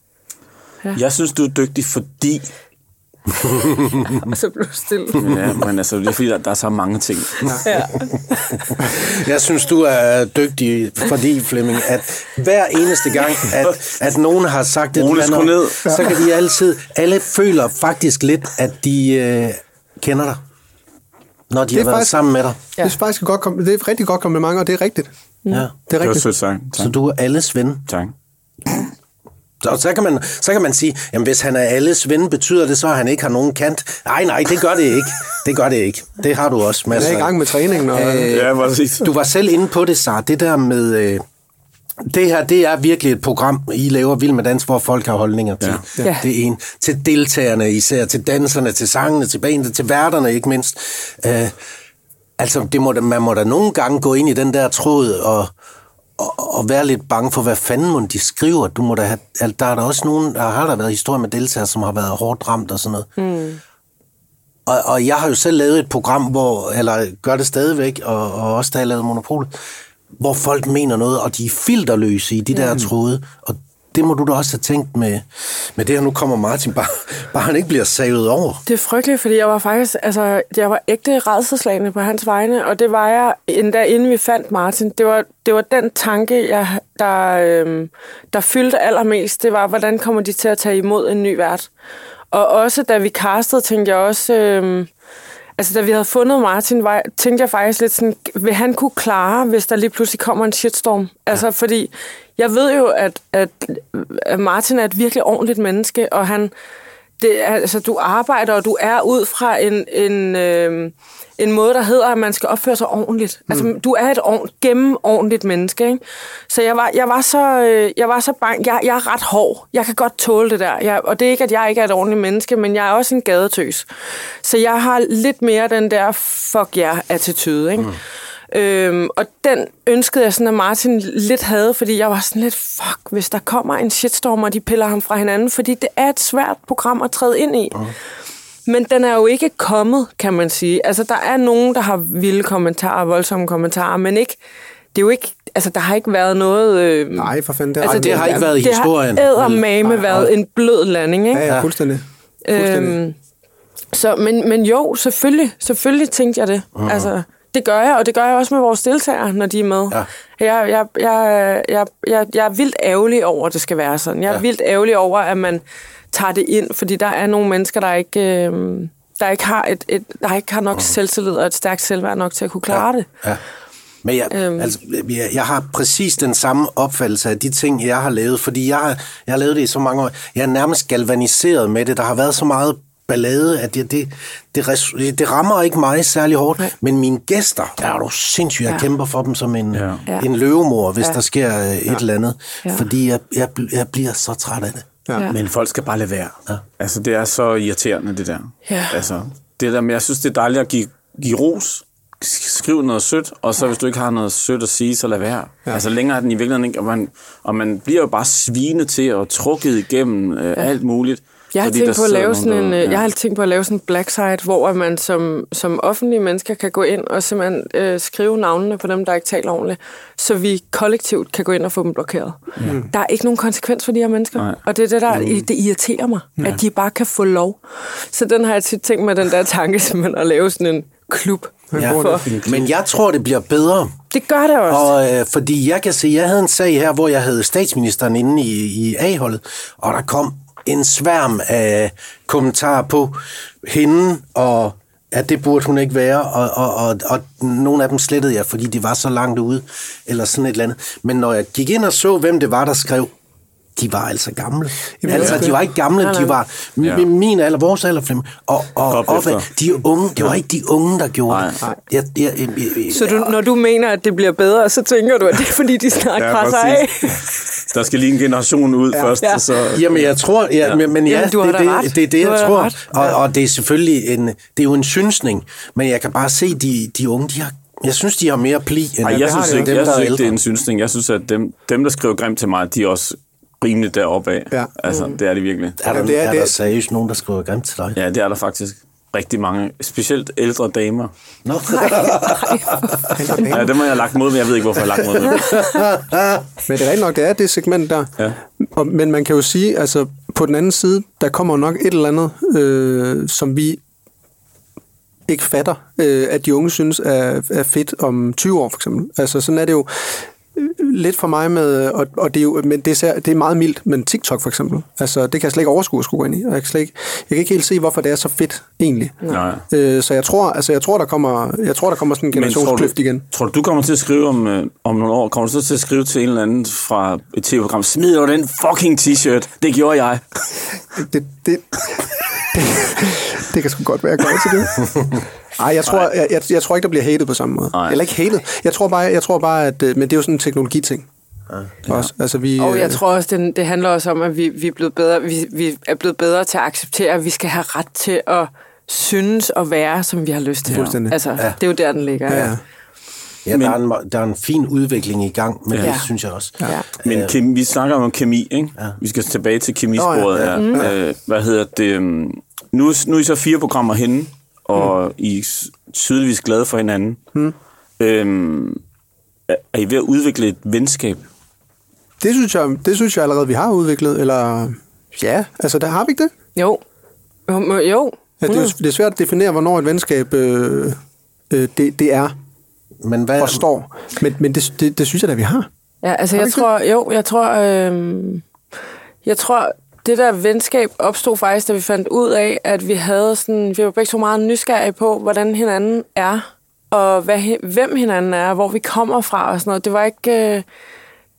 Jeg synes, du er dygtig, fordi... <laughs> Og så blev stille. Ja, men altså, det er fordi, der, der er så mange ting. Ja. Jeg synes, du er dygtig, fordi, Flemming, at hver eneste gang, at, at nogen har sagt et eller andet, ned. så kan de altid, alle føler faktisk lidt, at de øh, kender dig, når de Det er har været faktisk- sammen med dig. Ja. Det er faktisk et, godt, kom- det er rigtig godt kompliment, og det er rigtigt. Ja. Det er Det var rigtigt. sødt sagt. Tak. Så du er alles ven. tak. Så, så, kan man, så kan man sige, jamen hvis han er alles ven, betyder det så, at han ikke har nogen kant? Nej, nej, det gør det ikke. Det gør det ikke. Det har du også Jeg masser er i gang med træningen. Og, Øh, Ja, præcis. Du var selv inde på det, Sara. Det der med... Øh, det her, det er virkelig et program, I laver Vild med Dans, hvor folk har holdninger til. Ja. Ja. Det er en. Til deltagerne især, til danserne, til sangene, til bandet, til værterne ikke mindst. Øh, altså, det må da, man må da nogle gange gå ind i den der tråd og, og, og være lidt bange for, hvad fanden må de skriver. Du må da have, altså, der er der også nogen, der har der været historier med deltagere, som har været hårdt ramt og sådan noget. Mm. Og, og jeg har jo selv lavet et program, hvor, eller gør det stadigvæk, og, og også da jeg lavede Monopolet, hvor folk mener noget, og de er filterløse i de der tråde. Og det må du da også have tænkt med, med det her. Nu kommer Martin, bare, <laughs> bare han ikke bliver savet over. Det er frygteligt, fordi jeg var faktisk, altså, jeg var ægte redselslagende på hans vegne, og det var jeg endda inden vi fandt Martin. Det var, det var den tanke, jeg, der, øhm, der fyldte allermest. Det var, hvordan kommer de til at tage imod en ny vært? Og også da vi castede, tænkte jeg også, øhm, altså da vi havde fundet Martin, var, tænkte jeg faktisk lidt sådan, vil han kunne klare, hvis der lige pludselig kommer en shitstorm? Altså, fordi jeg ved jo, at, at, Martin er et virkelig ordentligt menneske, og han, det altså, du arbejder, og du er ud fra en, en, øh, en måde, der hedder, at man skal opføre sig ordentligt. Mm. Altså, du er et ordent, gennem ordentligt menneske, ikke? Så jeg var, jeg var så, øh, jeg var så bange. Jeg, jeg er ret hård. Jeg kan godt tåle det der. Jeg, og det er ikke, at jeg ikke er et ordentligt menneske, men jeg er også en gadetøs. Så jeg har lidt mere den der fuck yeah-attitude, ikke? Mm. Øhm, og den ønskede jeg sådan, at Martin lidt havde, fordi jeg var sådan lidt, fuck, hvis der kommer en shitstorm, og de piller ham fra hinanden, fordi det er et svært program at træde ind i. Men den er jo ikke kommet, kan man sige. Altså, der er nogen, der har vilde kommentarer, voldsomme kommentarer, men ikke, det er jo ikke, altså, der har ikke været noget... Øh, Nej, for fanden. Det, Altså, altså, det har ikke været i det historien. har eddermame været en blød landing, ikke? Ja, ja, fuldstændig. fuldstændig. Øhm, så, men, men jo, selvfølgelig, selvfølgelig tænkte jeg det. Uh-huh. Altså, det gør jeg, og det gør jeg også med vores deltagere, når de er med. Ja. Jeg, jeg, jeg, jeg, jeg, jeg er vildt ærgerlig over, at det skal være sådan. Jeg er Ja. vildt ærgerlig over, at man tager det ind, fordi der er nogle mennesker, der ikke, øh, der ikke, har, et, et, der ikke har nok uh-huh. selvtillid og et stærkt selvværd nok til at kunne klare det. Ja. Men jeg, øhm. Altså, jeg, jeg har præcis den samme opfattelse af de ting, jeg har lavet, fordi jeg jeg har lavet det i så mange år. Jeg er nærmest galvaniseret med det. Der har været så meget ballade, at det, det, det, res, det rammer ikke mig særlig hårdt, Nej. men mine gæster, er du sindssygt, jeg ja. kæmper for dem som en, Ja. ja. en løvemor, hvis Ja. ja. der sker øh, et eller andet, Ja. ja. fordi jeg, jeg, jeg bliver så træt af det. Ja. Ja. Men folk skal bare lade være. Ja. Altså, det er så irriterende, det der. Ja. Altså, det der med, jeg synes, det er dejligt at give, give ros. Skriv noget sødt, og så hvis du ikke har noget sødt at sige, så lad være. Ja. Altså længere er den i virkeligheden ikke, og man, og man bliver jo bare svine til og trukket igennem øh, alt muligt. Jeg har, fordi tænkt på at lave sådan en, der- ja. jeg har tænkt på at lave sådan en black site, hvor man som, som offentlige mennesker kan gå ind og simpelthen øh, skrive navnene på dem, der ikke taler ordentligt, så vi kollektivt kan gå ind og få dem blokeret. Mm. Der er ikke nogen konsekvens for de her mennesker, Nej. og det er det, der det irriterer mig, ja. at de bare kan få lov. Så den har jeg tit tænkt med den der tanke, <laughs> simpelthen at lave sådan en klub. Ja. For. Men jeg tror, det bliver bedre. Det gør det også. Og øh, fordi jeg kan se, jeg havde en sag her, hvor jeg havde statsministeren inde i, i A-holdet, og der kom en sværm af kommentarer på hende, og at det burde hun ikke være, og, og, og, og nogle af dem slettede jeg, fordi de var så langt ude, eller sådan et eller andet. Men når jeg gik ind og så, hvem det var, der skrev, de var altså gamle. Jamen, altså, det er de var ikke gamle, Nej, nej. de var Ja. min alder, vores alder, og, og Op op efter. de unge, det var ikke de unge, der gjorde Nej. det. Jeg, jeg, jeg, jeg, Så du, når du mener, at det bliver bedre, så tænker du, at det er, fordi de snart Ja, presser af? <laughs> Der skal lige en generation ud ja. først, Ja. ja. så... Jamen, jeg tror, ja, ja. men, men ja, Jamen, du har det, det, ret. det er det, jeg tror. ret. Og, og det er selvfølgelig en, det er jo en synsning, men jeg kan bare se, de, de unge, de har, jeg synes, de har mere pli, end Ej, jeg har synes ikke, dem, jeg der synes ikke ældre. det er en synsning. Jeg synes, at dem, dem der skriver grimt til mig, de er også rimeligt deroppe af. Ja. Altså, det er de virkelig. Er der, Jamen, det er- er, det er- der seriøst nogen, der skriver grimt til dig? Ja, det er der faktisk rigtig mange. Specielt ældre damer. Nå. <laughs> Ja, dem har jeg lagt mod, men jeg ved ikke, hvorfor jeg har lagt mod. <laughs> Men det er rigtigt nok, det er det segment der. Ja. Og, men man kan jo sige, altså på den anden side, der kommer nok et eller andet, øh, som vi ikke fatter, øh, at de unge synes er, er fedt om 20 år for eksempel. Altså sådan er det jo lidt for mig med, og, og det er jo, men det er, det er meget mildt, men TikTok for eksempel, altså det kan jeg slet ikke overskue at skulle gå ind i, og jeg kan, slet ikke, jeg kan ikke helt se, hvorfor det er så fedt egentlig. Nej. Øh, så jeg tror, altså jeg tror, der kommer, jeg tror, der kommer sådan en Men tror du, generationskløft igen. tror du, du kommer til at skrive om, øh, om nogle år, kommer du så til at skrive til en eller anden fra et tv-program, smid over den fucking t-shirt, det gjorde jeg. Det, det, det, kan sgu godt være, jeg gør til det. Ej, jeg tror, jeg, jeg, jeg tror ikke, der bliver hated på samme måde. Nej. Eller ikke hated. Jeg tror bare, jeg tror bare at, øh, men det er jo sådan en teknologiting. Ja. Også. Altså, vi, Og jeg øh, tror også, det, det handler også om, at vi, vi, er blevet bedre, vi, vi er blevet bedre til at acceptere, at vi skal have ret til at synes og være, som vi har lyst til. Fuldstændig. Altså, ja. det er jo der, den ligger. Ja, ja. Ja, der, er en, der er en fin udvikling i gang, men Ja. ja. det synes jeg også. Ja. Men kemi, vi snakker om kemi, ikke? Ja. Vi skal tilbage til kemisporet. Nå, Ja, ja. ja. Øh, hvad hedder det? øhm, Nu, nu er I så fire programmer henne, og mm. I er tydeligvis glade for hinanden. Mm. Øhm, er I ved at udvikle et venskab? det, synes jeg, det synes jeg allerede, vi har udviklet. Eller ja, altså der har vi ikke det. Jo. Jo. jo. Ja, det, er, jo- det er svært at definere, hvornår et venskab øh, øh, det, det er Men hvad, og står. Men, men det, det, det synes jeg da, vi har. Ja, altså Har jeg tror, jo, jeg tror, øhm, jeg tror, det der venskab opstod faktisk, da vi fandt ud af, at vi havde sådan, vi var begge to meget nysgerrige på, hvordan hinanden er, og hvad, hvem hinanden er, hvor vi kommer fra og sådan noget. Det var ikke, øh,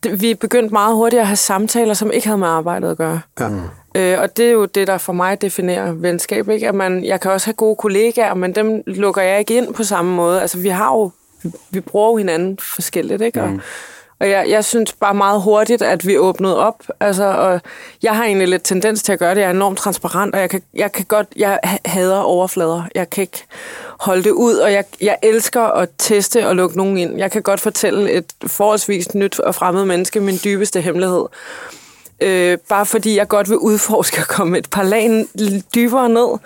det, vi begyndte meget hurtigt at have samtaler, som ikke havde med arbejdet at gøre. Ja. Øh, og det er jo det, der for mig definerer venskab. Ikke? At man, jeg kan også have gode kollegaer, men dem lukker jeg ikke ind på samme måde. Altså, vi har jo, vi bruger jo hinanden forskelligt, ikke? Og, og jeg, jeg synes bare meget hurtigt, at vi åbnede op. Altså, og jeg har egentlig lidt tendens til at gøre det. Jeg er enormt transparent, og jeg kan, jeg kan godt, jeg ha- hader overflader. Jeg kan ikke holde det ud, og jeg, jeg elsker at teste og lukke nogen ind. Jeg kan godt fortælle et forholdsvis nyt og fremmed menneske min dybeste hemmelighed. Øh, bare fordi jeg godt vil udforske og komme et par lag dybere ned.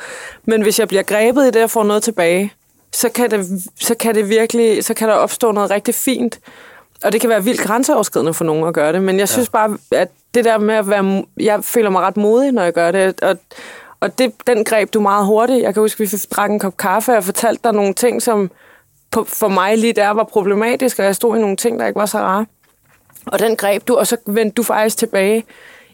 Men hvis jeg bliver grebet i det og får noget tilbage, så kan det, så kan det virkelig, så kan der opstå noget rigtig fint. Og det kan være vildt grænseoverskridende for nogen at gøre det, men jeg synes bare, at det der med at være, jeg føler mig ret modig, når jeg gør det, og, og det, den greb du meget hurtigt. Jeg kan huske, at vi drak en kop kaffe, og jeg fortalte dig nogle ting, som på, for mig lige der var problematisk, og jeg stod i nogle ting, der ikke var så rare. Og den greb du, og så vendte du faktisk tilbage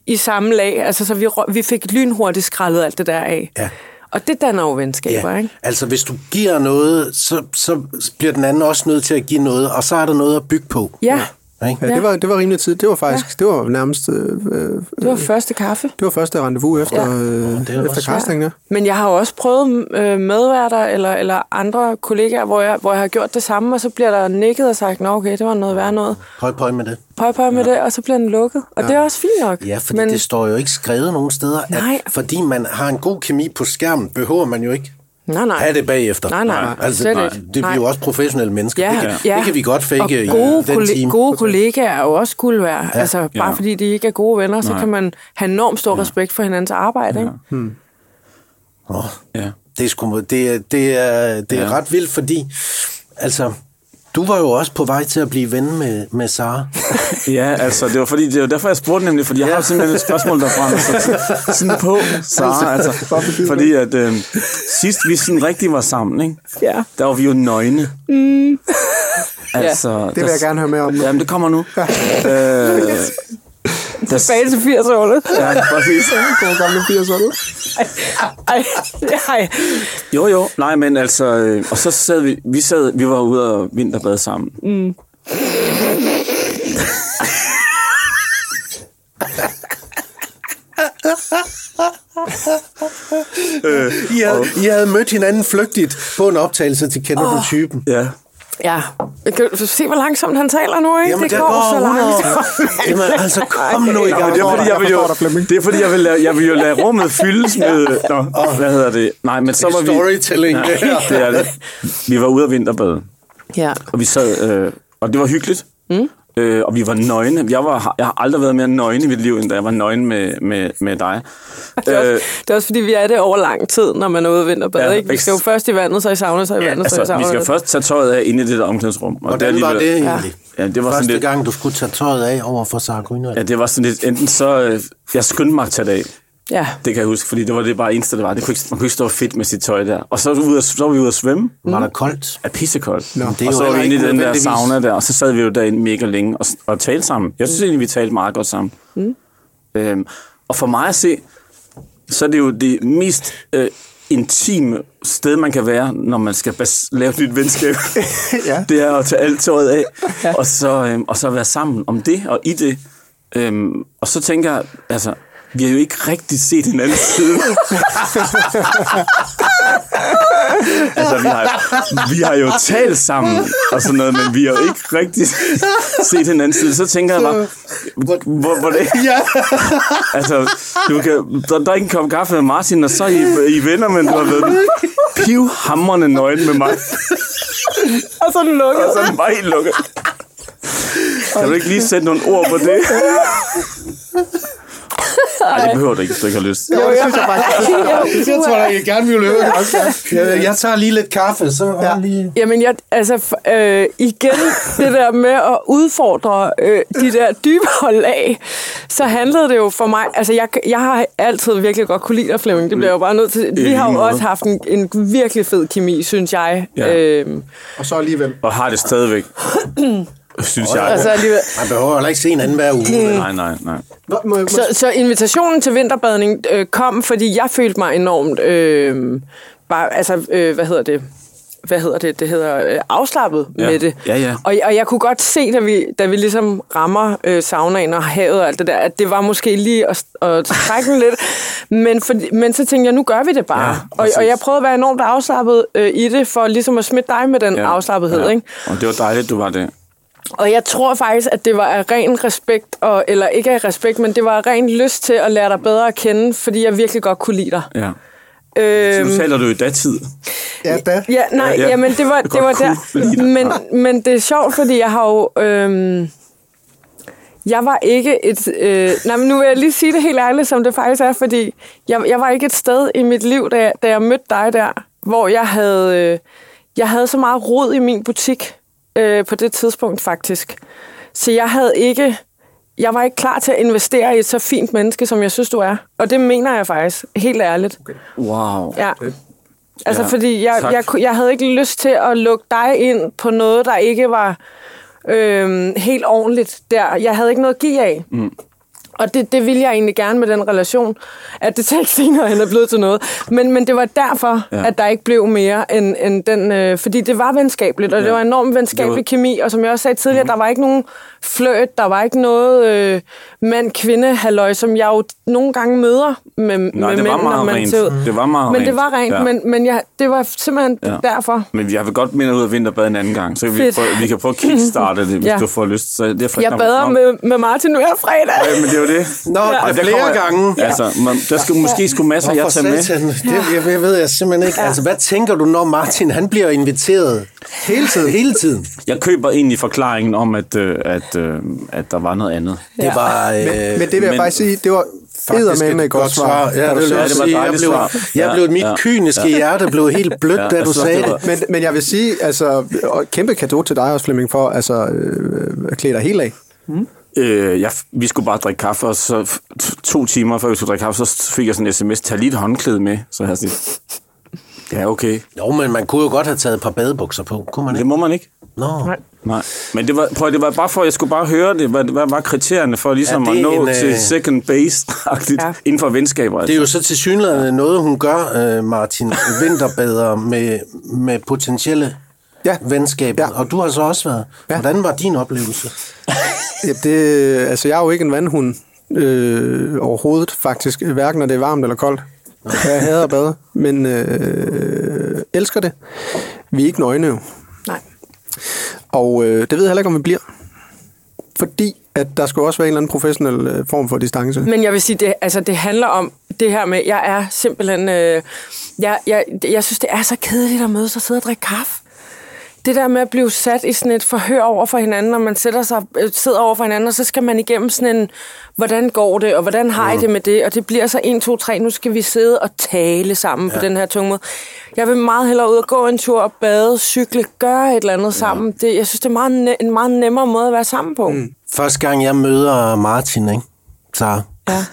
i samme lag. Altså, så vi, vi fik lynhurtigt skrællet alt det der af. Ja. Og det danner jo venskaber, Ja, ikke? altså hvis du giver noget, så, så bliver den anden også nødt til at give noget, og så er der noget at bygge på. Ja. Ikke? Ja, det var, det var rimelig tid. Det var faktisk, det var nærmest, øh, øh, Det var første kaffe. det var første rendezvous efter, Ja. øh, det er efter også casting, ja. Men jeg har også prøvet øh, medværter eller, eller andre kollegaer, hvor jeg, hvor jeg har gjort det samme, og så bliver der nikket og sagt, nå okay, det var noget værd noget. Pøj, pøj med det. Pøj, pøj med det, og så bliver den lukket. Og det er også fint nok. Ja, fordi Men... det står jo ikke skrevet nogen steder, at Nej. fordi man har en god kemi på skærmen, behøver man jo ikke Nej, nej. have det bagefter. Nej, nej, Altså, slet nej, det bliver Nej. jo også professionelle mennesker. Ja, det, kan, ja. det kan vi godt fake og i gode, den kolle- team. gode kollegaer er jo også guld værd. Ja. Altså, bare Ja. fordi de ikke er gode venner, så Nej. kan man have enormt stor respekt for hinandens arbejde. Ikke? Åh, Ja. det er, sgu, det er, det er, det er Ja. ret vildt, fordi altså, du var jo også på vej til at blive ven med, med Sara. <laughs> Ja, altså, det var fordi, det var derfor, jeg spurgte nemlig, fordi jeg har simpelthen et spørgsmål derfra, så sådan på, Sara, altså, fordi at øh, sidst vi sådan rigtig var sammen, ikke? Ja. der var vi jo nøgne. Mm. Altså, Det vil jeg gerne høre mere om. Jamen, det kommer nu. øh, <laughs> <laughs> Tilbage til 80'erne. ja, præcis. God gamle 80'erne. Ej, ej. Jo, jo. Nej, men altså... Øh, og så sad vi... Vi, sad, vi var ude og vinterbade sammen. Mm. I havde, I havde mødt hinanden flygtigt på en optagelse til Kender oh. du typen? Ja. Ja. Kan du se, hvor langsomt han taler nu, ikke? Jamen, det der går, går så 100 langsomt. Jamen, altså, kom nu i gang. det er fordi, jeg vil jo, det er fordi, jeg vil, lade, jeg vil jo lade rummet fyldes med... Nå, hvad hedder det? Nej, men så var vi... Storytelling, det her. det er det. Vi var ude at vinterbade, Ja. og vi sad... Øh, og det var hyggeligt. Mm. Øh, og vi var nøgne. Jeg, var, jeg har aldrig været mere nøgen i mit liv, end da jeg var nøgen med, med, med dig. Det er, også, det er også fordi, vi er det over lang tid, når man er ude og vinterbade. Ja, Ja, ikke? Vi skal jo først i vandet, så i sauna, så i vandet, så i altså, sauna. vi skal først tage tøjet af inde i det der omklædningsrum. Og Hvordan var det egentlig? Ja, det var sådan Første lidt... gang, du skulle tage tøjet af over for Sara Grønvold. Ja, det var sådan lidt... Enten så... Øh, jeg skyndte mig at tage det af. Ja. Det kan jeg huske, fordi det var det bare eneste, det var. Det kunne ikke, man kunne ikke stå fedt med sit tøj der. Og så, var vi ude at, så var vi ude at svømme. Var der koldt? Er pissekoldt. Nå, det og så var vi inde i den der sauna der, og så sad vi jo derinde mega længe og, og talte sammen. Jeg synes egentlig, vi talte meget godt sammen. Mm. Øhm, og for mig at se, så er det jo det mest øh, intime sted, man kan være, når man skal bas- lave et nyt venskab. <laughs> Ja. Det er at tage alt tøjet af, ja. og, så, øhm, og så være sammen om det og i det. Øhm, og så tænker jeg, altså, vi har jo ikke rigtig set hinanden siden. altså, vi har, vi har jo talt sammen og sådan noget, men vi har jo ikke rigtig set hinanden siden. Så tænker jeg bare, hvor, hvor det Ja. Altså, du kan der, der er ikke en kop kaffe med Martin, og så er I, I venner, men du har været pivhamrende nøgen med mig. Og så er den lukket. Og så er den bare helt lukket. Kan du ikke lige sætte nogle ord på det? <laughs> Nej, det behøver du ikke, hvis du ikke har lyst. Jo, det synes jeg faktisk. <laughs> Jeg tror, jeg gerne vil også. <laughs> Jeg, jeg tager lige lidt kaffe, så ja. lige... Jamen, jeg, altså, øh, igen, det der med at udfordre øh, de der dybere lag, så handlede det jo for mig, altså, jeg, jeg har altid virkelig godt kunne lide dig, Flemming, det bliver jo bare nødt til. Vi har jo også haft en, en virkelig fed kemi, synes jeg. Ja. Øhm, Og så alligevel. Og har det stadigvæk. <clears throat> Synes jeg. altså, alligevel. Man behøver heller ikke se hinanden hver uge. vel? Nej, nej, nej. Må, må, må, Så, så invitationen til vinterbadning øh, kom, fordi jeg følte mig enormt, øh, bare, altså, øh, hvad hedder det? Hvad hedder det? Det hedder øh, afslappet Ja. med det. Ja, ja. Og, og jeg kunne godt se, da vi, da vi ligesom rammer øh, saunaen og havet og alt det der, at det var måske lige at, at trække lidt. <laughs> Men, for, men så tænkte jeg, nu gør vi det bare. Ja, og, præcis. og jeg prøvede at være enormt afslappet øh, i det, for ligesom at smitte dig med den ja. afslappethed. Ikke? Og det var dejligt, du var det. Og jeg tror faktisk, at det var af ren respekt, og, eller ikke af respekt, men det var af ren lyst til at lære dig bedre at kende, fordi jeg virkelig godt kunne lide dig. Ja. Øhm, Nu taler du i datid. ja, da. ja, nej, Ja, ja, ja. jamen det var, Det det var lide der. Men, men det er sjovt, fordi jeg har jo... Øhm, jeg var ikke et... Øh, nej, men nu vil jeg lige sige det helt ærligt, som det faktisk er, fordi jeg, jeg var ikke et sted i mit liv, da jeg, da jeg mødte dig der, hvor jeg havde, øh, jeg havde så meget rod i min butik øh, på det tidspunkt faktisk. Så jeg havde ikke... Jeg var ikke klar til at investere i et så fint menneske, som jeg synes, du er. Og det mener jeg faktisk, helt ærligt. Wow. Ja. Altså, Ja, fordi jeg, tak. jeg, jeg havde ikke lyst til at lukke dig ind på noget, der ikke var øhm, helt ordentligt der. Jeg havde ikke noget at give af. Mm. Og det, det ville jeg egentlig gerne med den relation, at det ikke senere hen er blevet til noget. Men, men det var derfor, Ja. at der ikke blev mere end, end den... Øh, fordi det var venskabeligt, og ja. det var enormt venskabelig Det kemi. Og som jeg også sagde tidligere, mm. der var ikke nogen fløjt, der var ikke noget øh, mand-kvinde halløj som jeg jo nogle gange møder med, med Nej, det var mænd, når meget man rent. ud. Det var meget Men rent. det var rent, Ja. men, men jeg, det var simpelthen Ja. derfor. Men jeg vil godt minde ud af vinterbad en anden gang, så vi, prøve, vi kan prøve at kickstarte det, hvis <laughs> Ja. du får lyst. Så det er Jeg bader med, med Martin nu her fredag. Ja, men det er det. Nå, ja. der flere kommer- gange. Altså, man, der skal måske skulle masser af jer Hvorfor tage med. satan? Det, jeg, jeg ved jeg simpelthen ikke. Altså, hvad tænker du, når Martin han bliver inviteret hele tiden? Hele tiden. Jeg køber egentlig forklaringen om, at, øh, at, øh, at der var noget andet. Det var... Øh, Men, men det vil jeg men- faktisk sige, det var faktisk med et godt svar. Ja, det, vil Ja, jeg det var sige. Jeg blev, svar. jeg Ja, blev, mit ja, kyniske hjerte blev helt blødt, Ja, da jeg du synes, sagde det. Men, men jeg vil sige, altså, kæmpe kado til dig også, Flemming, for altså, øh, at klæde dig helt af. Øh, jeg, vi skulle bare drikke kaffe, og så to timer før vi skulle drikke kaffe, så fik jeg sådan en sms, tag lige et håndklæde med. Så jeg sådan, ja, okay. Jo, men man kunne jo godt have taget et par badebukser på. Kunne man Det ikke? må man ikke. Nå. Nej. Nej, men det var, prøv, det var bare for, jeg skulle bare høre det. Hvad, hvad var kriterierne for ligesom Ja, ja, det at nå en, til øh, second base-agtigt <laughs> ja. Ja. inden for venskaber? Det er jo så til synligheden noget, hun gør, øh, Martin, vinterbader med, med potentielle Ja. venskaber. Ja. Og du har så også været. Ja. Hvordan var din oplevelse? <laughs> Ja, det, altså, jeg er jo ikke en vandhund øh, overhovedet, faktisk. Hverken når det er varmt eller koldt. Jeg hader at bade, men øh, elsker det. Vi er ikke nøgne jo. Nej. Og øh, det ved jeg heller ikke, om vi bliver. Fordi at der skal også være en eller anden professionel øh, form for distance. Men jeg vil sige, det, altså, det handler om det her med, jeg er simpelthen... Øh, jeg, jeg, jeg synes, det er så kedeligt at mødes og sidde og drikke kaffe. Det der med at blive sat i sådan et forhør over for hinanden, når man sætter sig, øh, sidder over for hinanden, og så skal man igennem sådan en, hvordan går det, og hvordan har I det med det? Og det bliver så 1, 2, 3, nu skal vi sidde og tale sammen ja. på den her tunge måde. Jeg vil meget hellere ud og gå en tur og bade, cykle, gøre et eller andet sammen. Det, jeg synes, det er meget, en meget nemmere måde at være sammen på. Mm. Første gang, jeg møder Martin, ikke? Så Ja.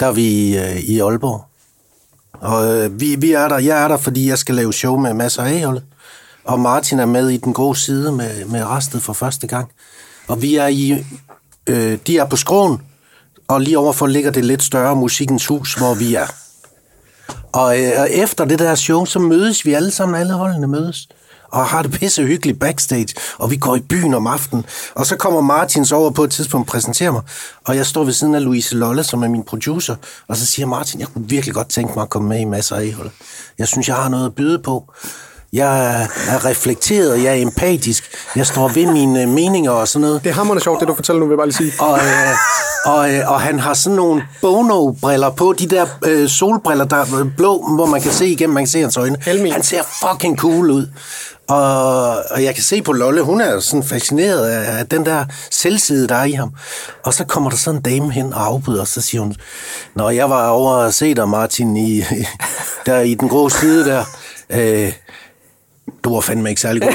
der er vi øh, i Aalborg. Og øh, vi, vi er der, jeg er der, fordi jeg skal lave show med masser af A-holdet. Og Martin er med i den gode side med, med restet for første gang. Og vi er i, øh, de er på skråen, og lige overfor ligger det lidt større Musikkens Hus, hvor vi er. Og, øh, og efter det der show, så mødes vi alle sammen, alle holdene mødes, og har det pisse hyggeligt backstage, og vi går i byen om aftenen. Og så kommer Martin så over på et tidspunkt og præsenterer mig, og jeg står ved siden af Louise Lolle, som er min producer, og så siger Martin, jeg kunne virkelig godt tænke mig at komme med i masser af A-hold. Jeg synes, jeg har noget at byde på. Jeg er, er reflekteret, jeg er empatisk, jeg står ved mine meninger og sådan noget. Det er hammerende sjovt, det du fortæller nu, vil jeg bare lige sige. Og, øh, og, øh, og han har sådan nogle Bono-briller på, de der øh, solbriller, der er blå, hvor man kan se igennem, man kan se hans øjne. Helmin. Han ser fucking cool ud. Og, og jeg kan se på Lolle, hun er sådan fascineret af, af den der selvside, der er i ham. Og så kommer der sådan en dame hen og afbryder, og så siger hun, Når jeg var over at se dig, Martin, i, <laughs> der i den grå side der, øh, du var fandme ikke særlig god.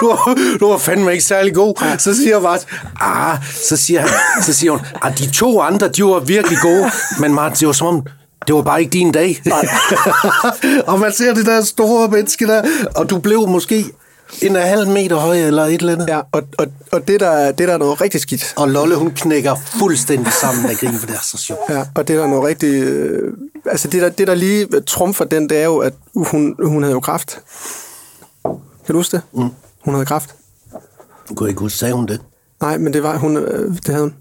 du, var, du var fandme ikke særlig god. Så siger Martin, ah, så siger, han, så siger hun, ah, de to andre, de var virkelig gode. Men Martin, det var som om, det var bare ikke din dag. <laughs> og man ser det der store menneske der, og du blev måske en halv meter høj eller et eller andet. Ja, og, og, og det, der, det der er noget rigtig skidt. Og Lolle, hun knækker fuldstændig sammen af grin, for det er så sjovt. Ja, og det der er noget rigtig... Øh, altså det der, det der lige trumfer den, det er jo, at hun, hun havde jo kraft. Kan du huske det? Mm. Hun havde kraft. Du kunne ikke huske, sagde hun det? Nej, men det var hun, øh, det havde hun.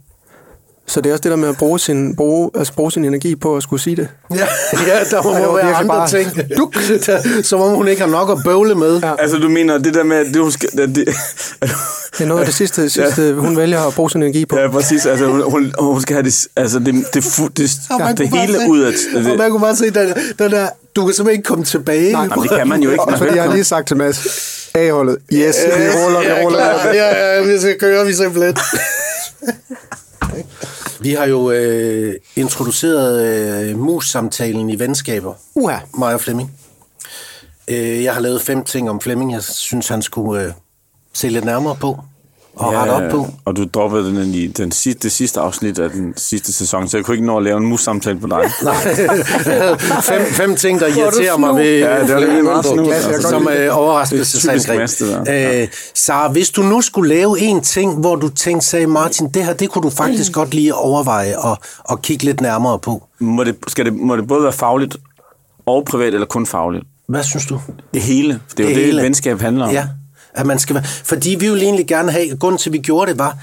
Så det er også det der med at bruge sin, bruge, altså bruge sin energi på at skulle sige det. <laughs> Ja, ja der må <laughs> det var være andre bare- ting. Du, der, som om hun ikke har nok at bøvle med. Ja. Altså, du mener det der med, at du skal... At det, at, Det er noget af det sidste, sidste hun vælger at bruge sin energi på. ja, præcis. Altså, hun, hun, hun skal have det, altså, det, det, fu- det, Og man det bare hele se- ud af... Og Det, man kunne bare se, den, den der, du kan simpelthen ikke komme tilbage. Nej, Jamen, det kan man jo ikke. Og fordi jeg har lige sagt til Mads, A-holdet, yes, vi ruller, vi ja, ruller. klar. ja, ja, vi skal køre, vi simpelthen. <laughs> vi har jo øh, introduceret øh, mus-samtalen i venskaber. Uha. Mig og Flemming. Øh, jeg har lavet fem ting om Flemming, jeg synes, han skulle øh, se lidt nærmere på. Og rette op på. Og du droppede den i den sidste, det sidste afsnit af den sidste sæson, så jeg kunne ikke nå at lave en mus-samtale på dig. <laughs> Nej, fem, fem ting, der irriterer mig ved Ja, det var lidt meget snu, altså. som øh, er der. Øh, Sara, hvis du nu skulle lave en ting, hvor du tænkte, sagde Martin, det her, det kunne du faktisk godt lige overveje og, og kigge lidt nærmere på. Må det, skal det, må det både være fagligt og privat, eller kun fagligt? Hvad synes du? Det hele. Det er jo det, hele. det venskab handler om. Ja, at man skal være... Fordi vi vil egentlig gerne have... Grunden til, at vi gjorde det, var...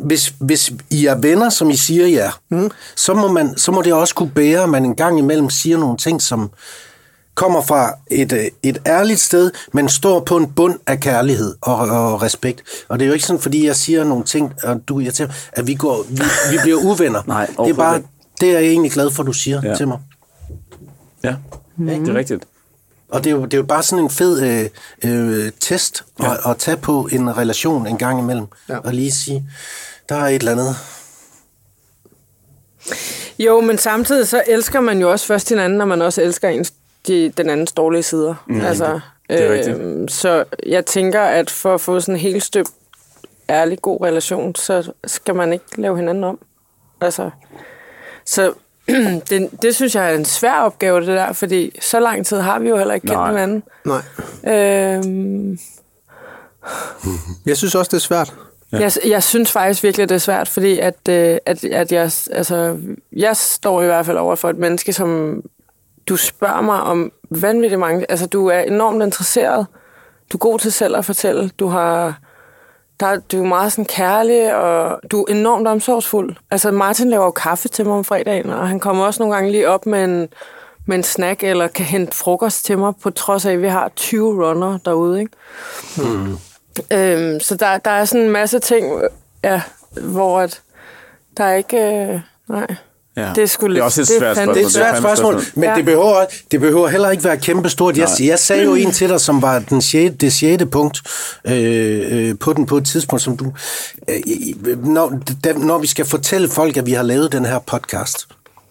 Hvis, hvis I er venner, som I siger, ja, mm. så, må man, så må det også kunne bære, at man en gang imellem siger nogle ting, som kommer fra et, øh, et ærligt sted, men står på en bund af kærlighed og, og respekt. Og det er jo ikke sådan, fordi jeg siger nogle ting, og du irriterer, at vi, går, vi, vi bliver <laughs> uvenner. Nej, det er bare, det er jeg egentlig glad for, du siger ja. Til mig. ja. Det er rigtigt. Og det er, jo, det er jo bare sådan en fed øh, øh, test ja. at, at tage på en relation en gang imellem. Ja. Og lige sige, der er et eller andet. Jo, men samtidig så elsker man jo også først hinanden, når man også elsker ens, de, den andens dårlige sider. Mm, altså, det er rigtigt. øhm, så jeg tænker, at for at få sådan en helt støbt, ærlig, god relation, så skal man ikke lave hinanden om. Altså, så <clears throat> det, det synes jeg er en svær opgave, det der, fordi så lang tid har vi jo heller ikke kendt Nej. hinanden. Nej. Øhm, <laughs> Jeg synes også, det er svært. Ja. Jeg, jeg synes faktisk virkelig, det er svært, fordi at, øh, at, at jeg, altså, jeg står i hvert fald over for et menneske, som du spørger mig om vanvittigt mange... Altså, du er enormt interesseret. Du er god til selv at fortælle. Du har... Der, du er meget sådan kærlig, og du er enormt omsorgsfuld. Altså, Martin laver jo kaffe til mig om fredagen, og han kommer også nogle gange lige op med en, med en snack, eller kan hente frokost til mig, på trods af, at vi har 20 runner derude, ikke? Øhm, så der, der er sådan en masse ting, ja, hvor at der er ikke... Øh, nej. Ja. Det er sgu det er lidt- også et det svært spørgsmål. Det er et svært spørgsmål, men Ja. det, behøver, det behøver heller ikke være kæmpestort. Jeg, jeg sagde jo en til dig, som var den sjette, det sjette punkt øh, øh, på den på et tidspunkt, som du... Øh, når, da, når vi skal fortælle folk, at vi har lavet den her podcast,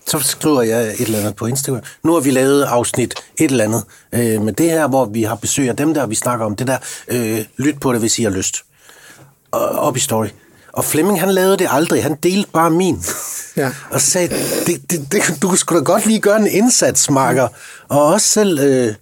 så skriver jeg et eller andet på Instagram. Nu har vi lavet afsnit et eller andet øh, med det her, hvor vi har besøg af dem der, vi snakker om det der. Øh, lyt på det, hvis I har lyst. Og, op i story. Og Flemming, han lavede det aldrig. Han delte bare min. <laughs> Ja. Og så sagde, det, det, det, du skulle da godt lige gøre en indsats, Marker. Og også selv øh,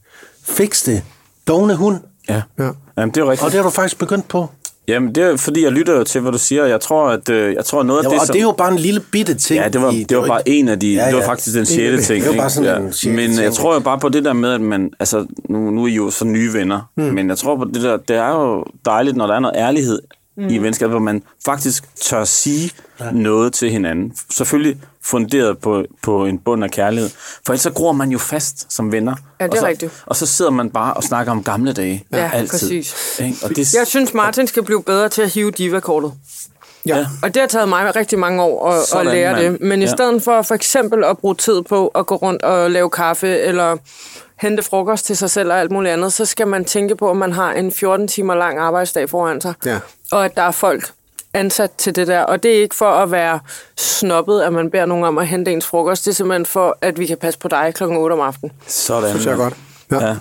fikse det. Dogne hund. Ja. Ja. Jamen, det er rigtigt. Og det har du faktisk begyndt på. Jamen, det er fordi, jeg lytter jo til, hvad du siger. Jeg tror, at øh, jeg tror noget af Ja, det, og som... det er jo bare en lille bitte ting. Ja, det var, i- det var bare ikke- en af de... Ja, Ja, ja. Det ja. var faktisk den sjette ting. Det var bare sådan en sjette Men ting. jeg tror jo bare på det der med, at man... Altså, nu, nu er I jo så nye venner. Mm. Men jeg tror på det der... Det er jo dejligt, når der er noget ærlighed mm. i venskab, hvor man faktisk tør sige ja. noget til hinanden. Selvfølgelig funderet på, på en bund af kærlighed. For ellers så gror man jo fast som venner. Ja, det er og så, rigtigt. Og så sidder man bare og snakker om gamle dage. Ja, altid. præcis. Ikke? Og det, Jeg synes, Martin skal blive bedre til at hive diva-kortet. Ja. Og det har taget mig rigtig mange år at, at Sådan, lære mand. det. Men i Ja. stedet for for eksempel at bruge tid på at gå rundt og lave kaffe, eller hente frokost til sig selv og alt muligt andet, så skal man tænke på, at man har en 14 timer lang arbejdsdag foran sig. Ja. Og at der er folk ansat til det der. Og det er ikke for at være snobbet, at man beder nogen om at hente ens frokost. Det er simpelthen for, at vi kan passe på dig klokken 8 om aftenen. Sådan. Synes jeg godt. Ja. Ja.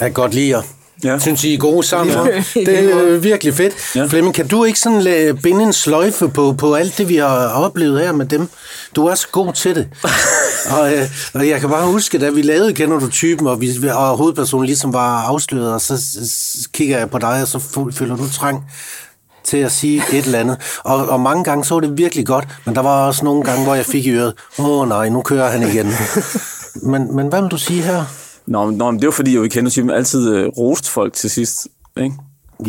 Jeg godt lide jer. Ja. Synes I er gode sammen? <laughs> det er øh, virkelig fedt. Ja. Ja. Flemming, kan du ikke sådan la- binde en sløjfe på, på alt det, vi har oplevet her med dem? Du er så god til det. <laughs> og, øh, og jeg kan bare huske, da vi lavede Kender du typen, og, vi, og hovedpersonen ligesom var afsløret, og så s- s- kigger jeg på dig, og så føler du trang til at sige et eller andet. Og, og mange gange så det virkelig godt, men der var også nogle gange, hvor jeg fik i øret, åh nej, nu kører han igen. <laughs> men, men hvad vil du sige her? Nå, nå, men det er jo fordi, jeg jo kender typen altid øh, rost folk til sidst, ikke?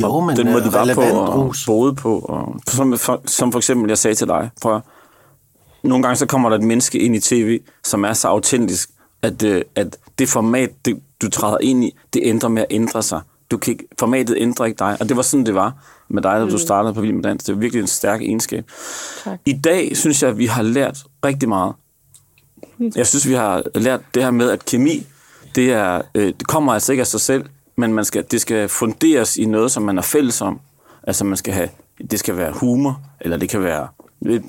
Jo, Og men, den måde, øh, de var på og ros. boede på. Og, som, for, som for eksempel, jeg sagde til dig, prøv at- nogle gange så kommer der et menneske ind i tv, som er så autentisk, at, øh, at det format, det, du træder ind i, det ændrer med at ændre sig. Du kan ikke, formatet ændrer ikke dig, og det var sådan, det var med dig, da du startede på Vild med Dans. Det er virkelig en stærk egenskab. Tak. I dag synes jeg, at vi har lært rigtig meget. Jeg synes, vi har lært det her med, at kemi, det, er, øh, det kommer altså ikke af sig selv, men man skal, det skal funderes i noget, som man er fælles om. Altså man skal have, det skal være humor, eller det kan være,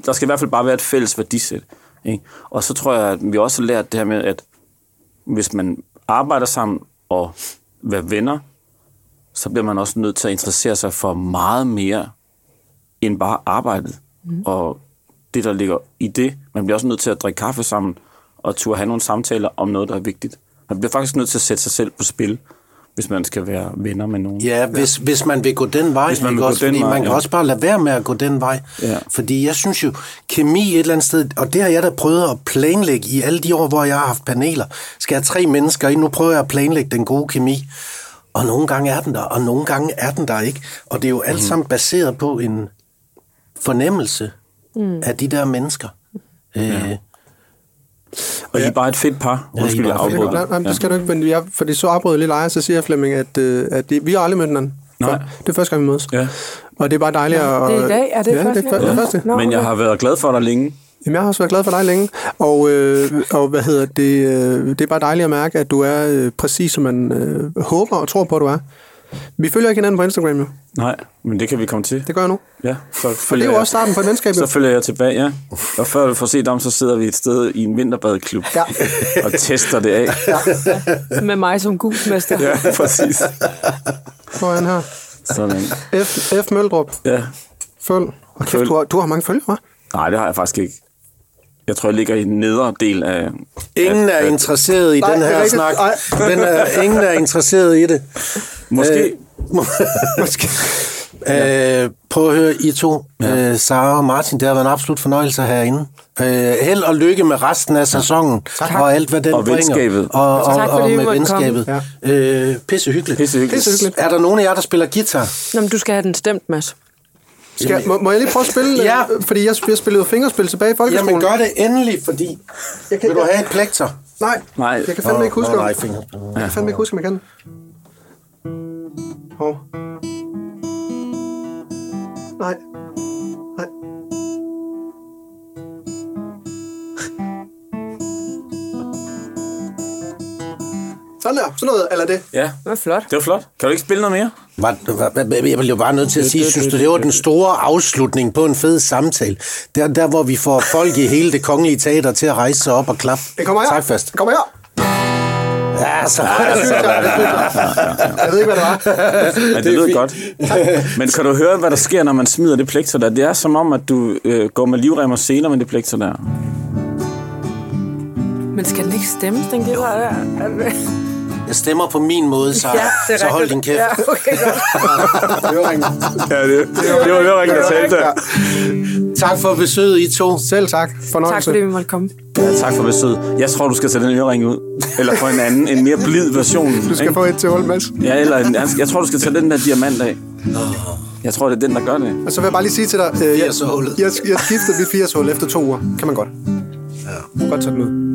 der skal i hvert fald bare være et fælles værdisæt. Ikke? Og så tror jeg, at vi også har lært det her med, at hvis man arbejder sammen og være venner, så bliver man også nødt til at interessere sig for meget mere end bare arbejdet. Mm. Og det, der ligger i det. Man bliver også nødt til at drikke kaffe sammen, og turde have nogle samtaler om noget, der er vigtigt. Man bliver faktisk nødt til at sætte sig selv på spil, hvis man skal være venner med nogen. Ja, hvis, ja. hvis man vil gå den vej, Hvis man vil gå også? den vej, man kan ja. også bare lade være med at gå den vej. Ja. Fordi jeg synes jo, kemi et eller andet sted, og det har jeg da prøvet at planlægge i alle de år, hvor jeg har haft paneler. Skal jeg have tre mennesker ind, nu prøver jeg at planlægge den gode kemi. Og nogle gange er den der, og nogle gange er den der ikke. Og det er jo alt sammen baseret på en fornemmelse mm. af de der mennesker. Øh, Og I er bare et fedt par. Ja, Undskyld, jeg bare fedt afbryder Nej, det skal du ikke, men jeg, fordi så afbryder jeg lige leje, så siger jeg Flemming, at, øh, at det, vi har aldrig mødt hinanden. Nej. Det er første gang, vi mødes. Ja. Og det er bare dejligt at... Det er i dag? Er det ja, første det er, ja. første. Nå, Men jeg har været glad for dig længe. Jamen, jeg har også været glad for dig længe, og, øh, og hvad hedder det, øh, det er bare dejligt at mærke, at du er øh, præcis, som man øh, håber og tror på, at du er. Vi følger ikke hinanden på Instagram, jo. Nej, men det kan vi komme til. Det gør jeg nu. Ja, så Og det følger er jo jeg- også starten på et venskab. Så følger jeg tilbage, ja. Og før vi får set om, så sidder vi et sted i en vinterbadeklub Ja. og tester det af. Med mig som gulsmester. Ja, præcis. Han her? Sådan. F, F. Møldrup. Ja. Følg. Og kæft, Følg. du har, du har mange følgere, hva'? Nej, det har jeg faktisk ikke. Jeg tror, jeg ligger i den nedre del af... ingen er interesseret i Nej, den er her rigtigt. snak. Nej. Den er, ingen er interesseret i det. Måske... <laughs> Måske. Øh, prøv at høre, I to, ja. øh, Sara og Martin, det har været en absolut fornøjelse herinde. Øh, held og lykke med resten af sæsonen, Tak. og alt, hvad den Og bringer. venskabet. Og, og, Tak, og, med måtte komme. venskabet. Ja. Øh, pisse hyggeligt. Pisse hyggeligt. Pisse hyggeligt. Er der nogen af jer, der spiller guitar? Nå, men du skal have den stemt, Mads. Skal, må, må jeg lige prøve at spille? <laughs> Ja. øh, Fordi jeg, jeg spillede fingerspil tilbage i folkeskolen. Jamen gør det endelig, fordi... Jeg kan- Vil du have et plekter? Nej, Nej. jeg kan fandme ikke huske, nej, fingre. jeg kan fandme ikke huske, om jeg kan. Hov. Nej. Nej. Sådan der, sådan noget, eller det. Ja, Det var flot. det var flot. Kan du ikke spille noget mere? Var, var, jeg jo bare nødt til at sige, synes du, det var den store afslutning på en fed samtale. Der, der hvor vi får folk i hele det kongelige teater til at rejse sig op og klappe. Det kommer her. Tak fast. Det kommer her. Ja, så jeg, ved ikke, hvad det var. Ja, det, lyder godt. Men kan du høre, hvad der sker, når man smider det plekter der? Det er som om, at du øh, går med livrem og seler med det plekter der. Men skal den ikke stemmes, den guitar der? Jeg stemmer på min måde, så, Ja, så hold din kæft. Ja, okay, godt. <laughs> Ja, det, det var høringen, der talte der. Tak for besøget, I to. Selv tak. Fornøjelse. Tak fordi vi måtte komme. Ja, tak for besøget. Jeg tror, du skal tage den ørering ud. Eller få en anden, en mere blid version. Du skal ikke? få et til hul, Mads. Ja, eller en, jeg tror, du skal tage den der diamant af. Jeg tror, det er den, der gør det. Og så vil jeg bare lige sige til dig, øh, jeg, 80'er-hullet. jeg, jeg skiftede mit 80 hul efter to uger. Kan man godt. Ja. Godt tage den ud.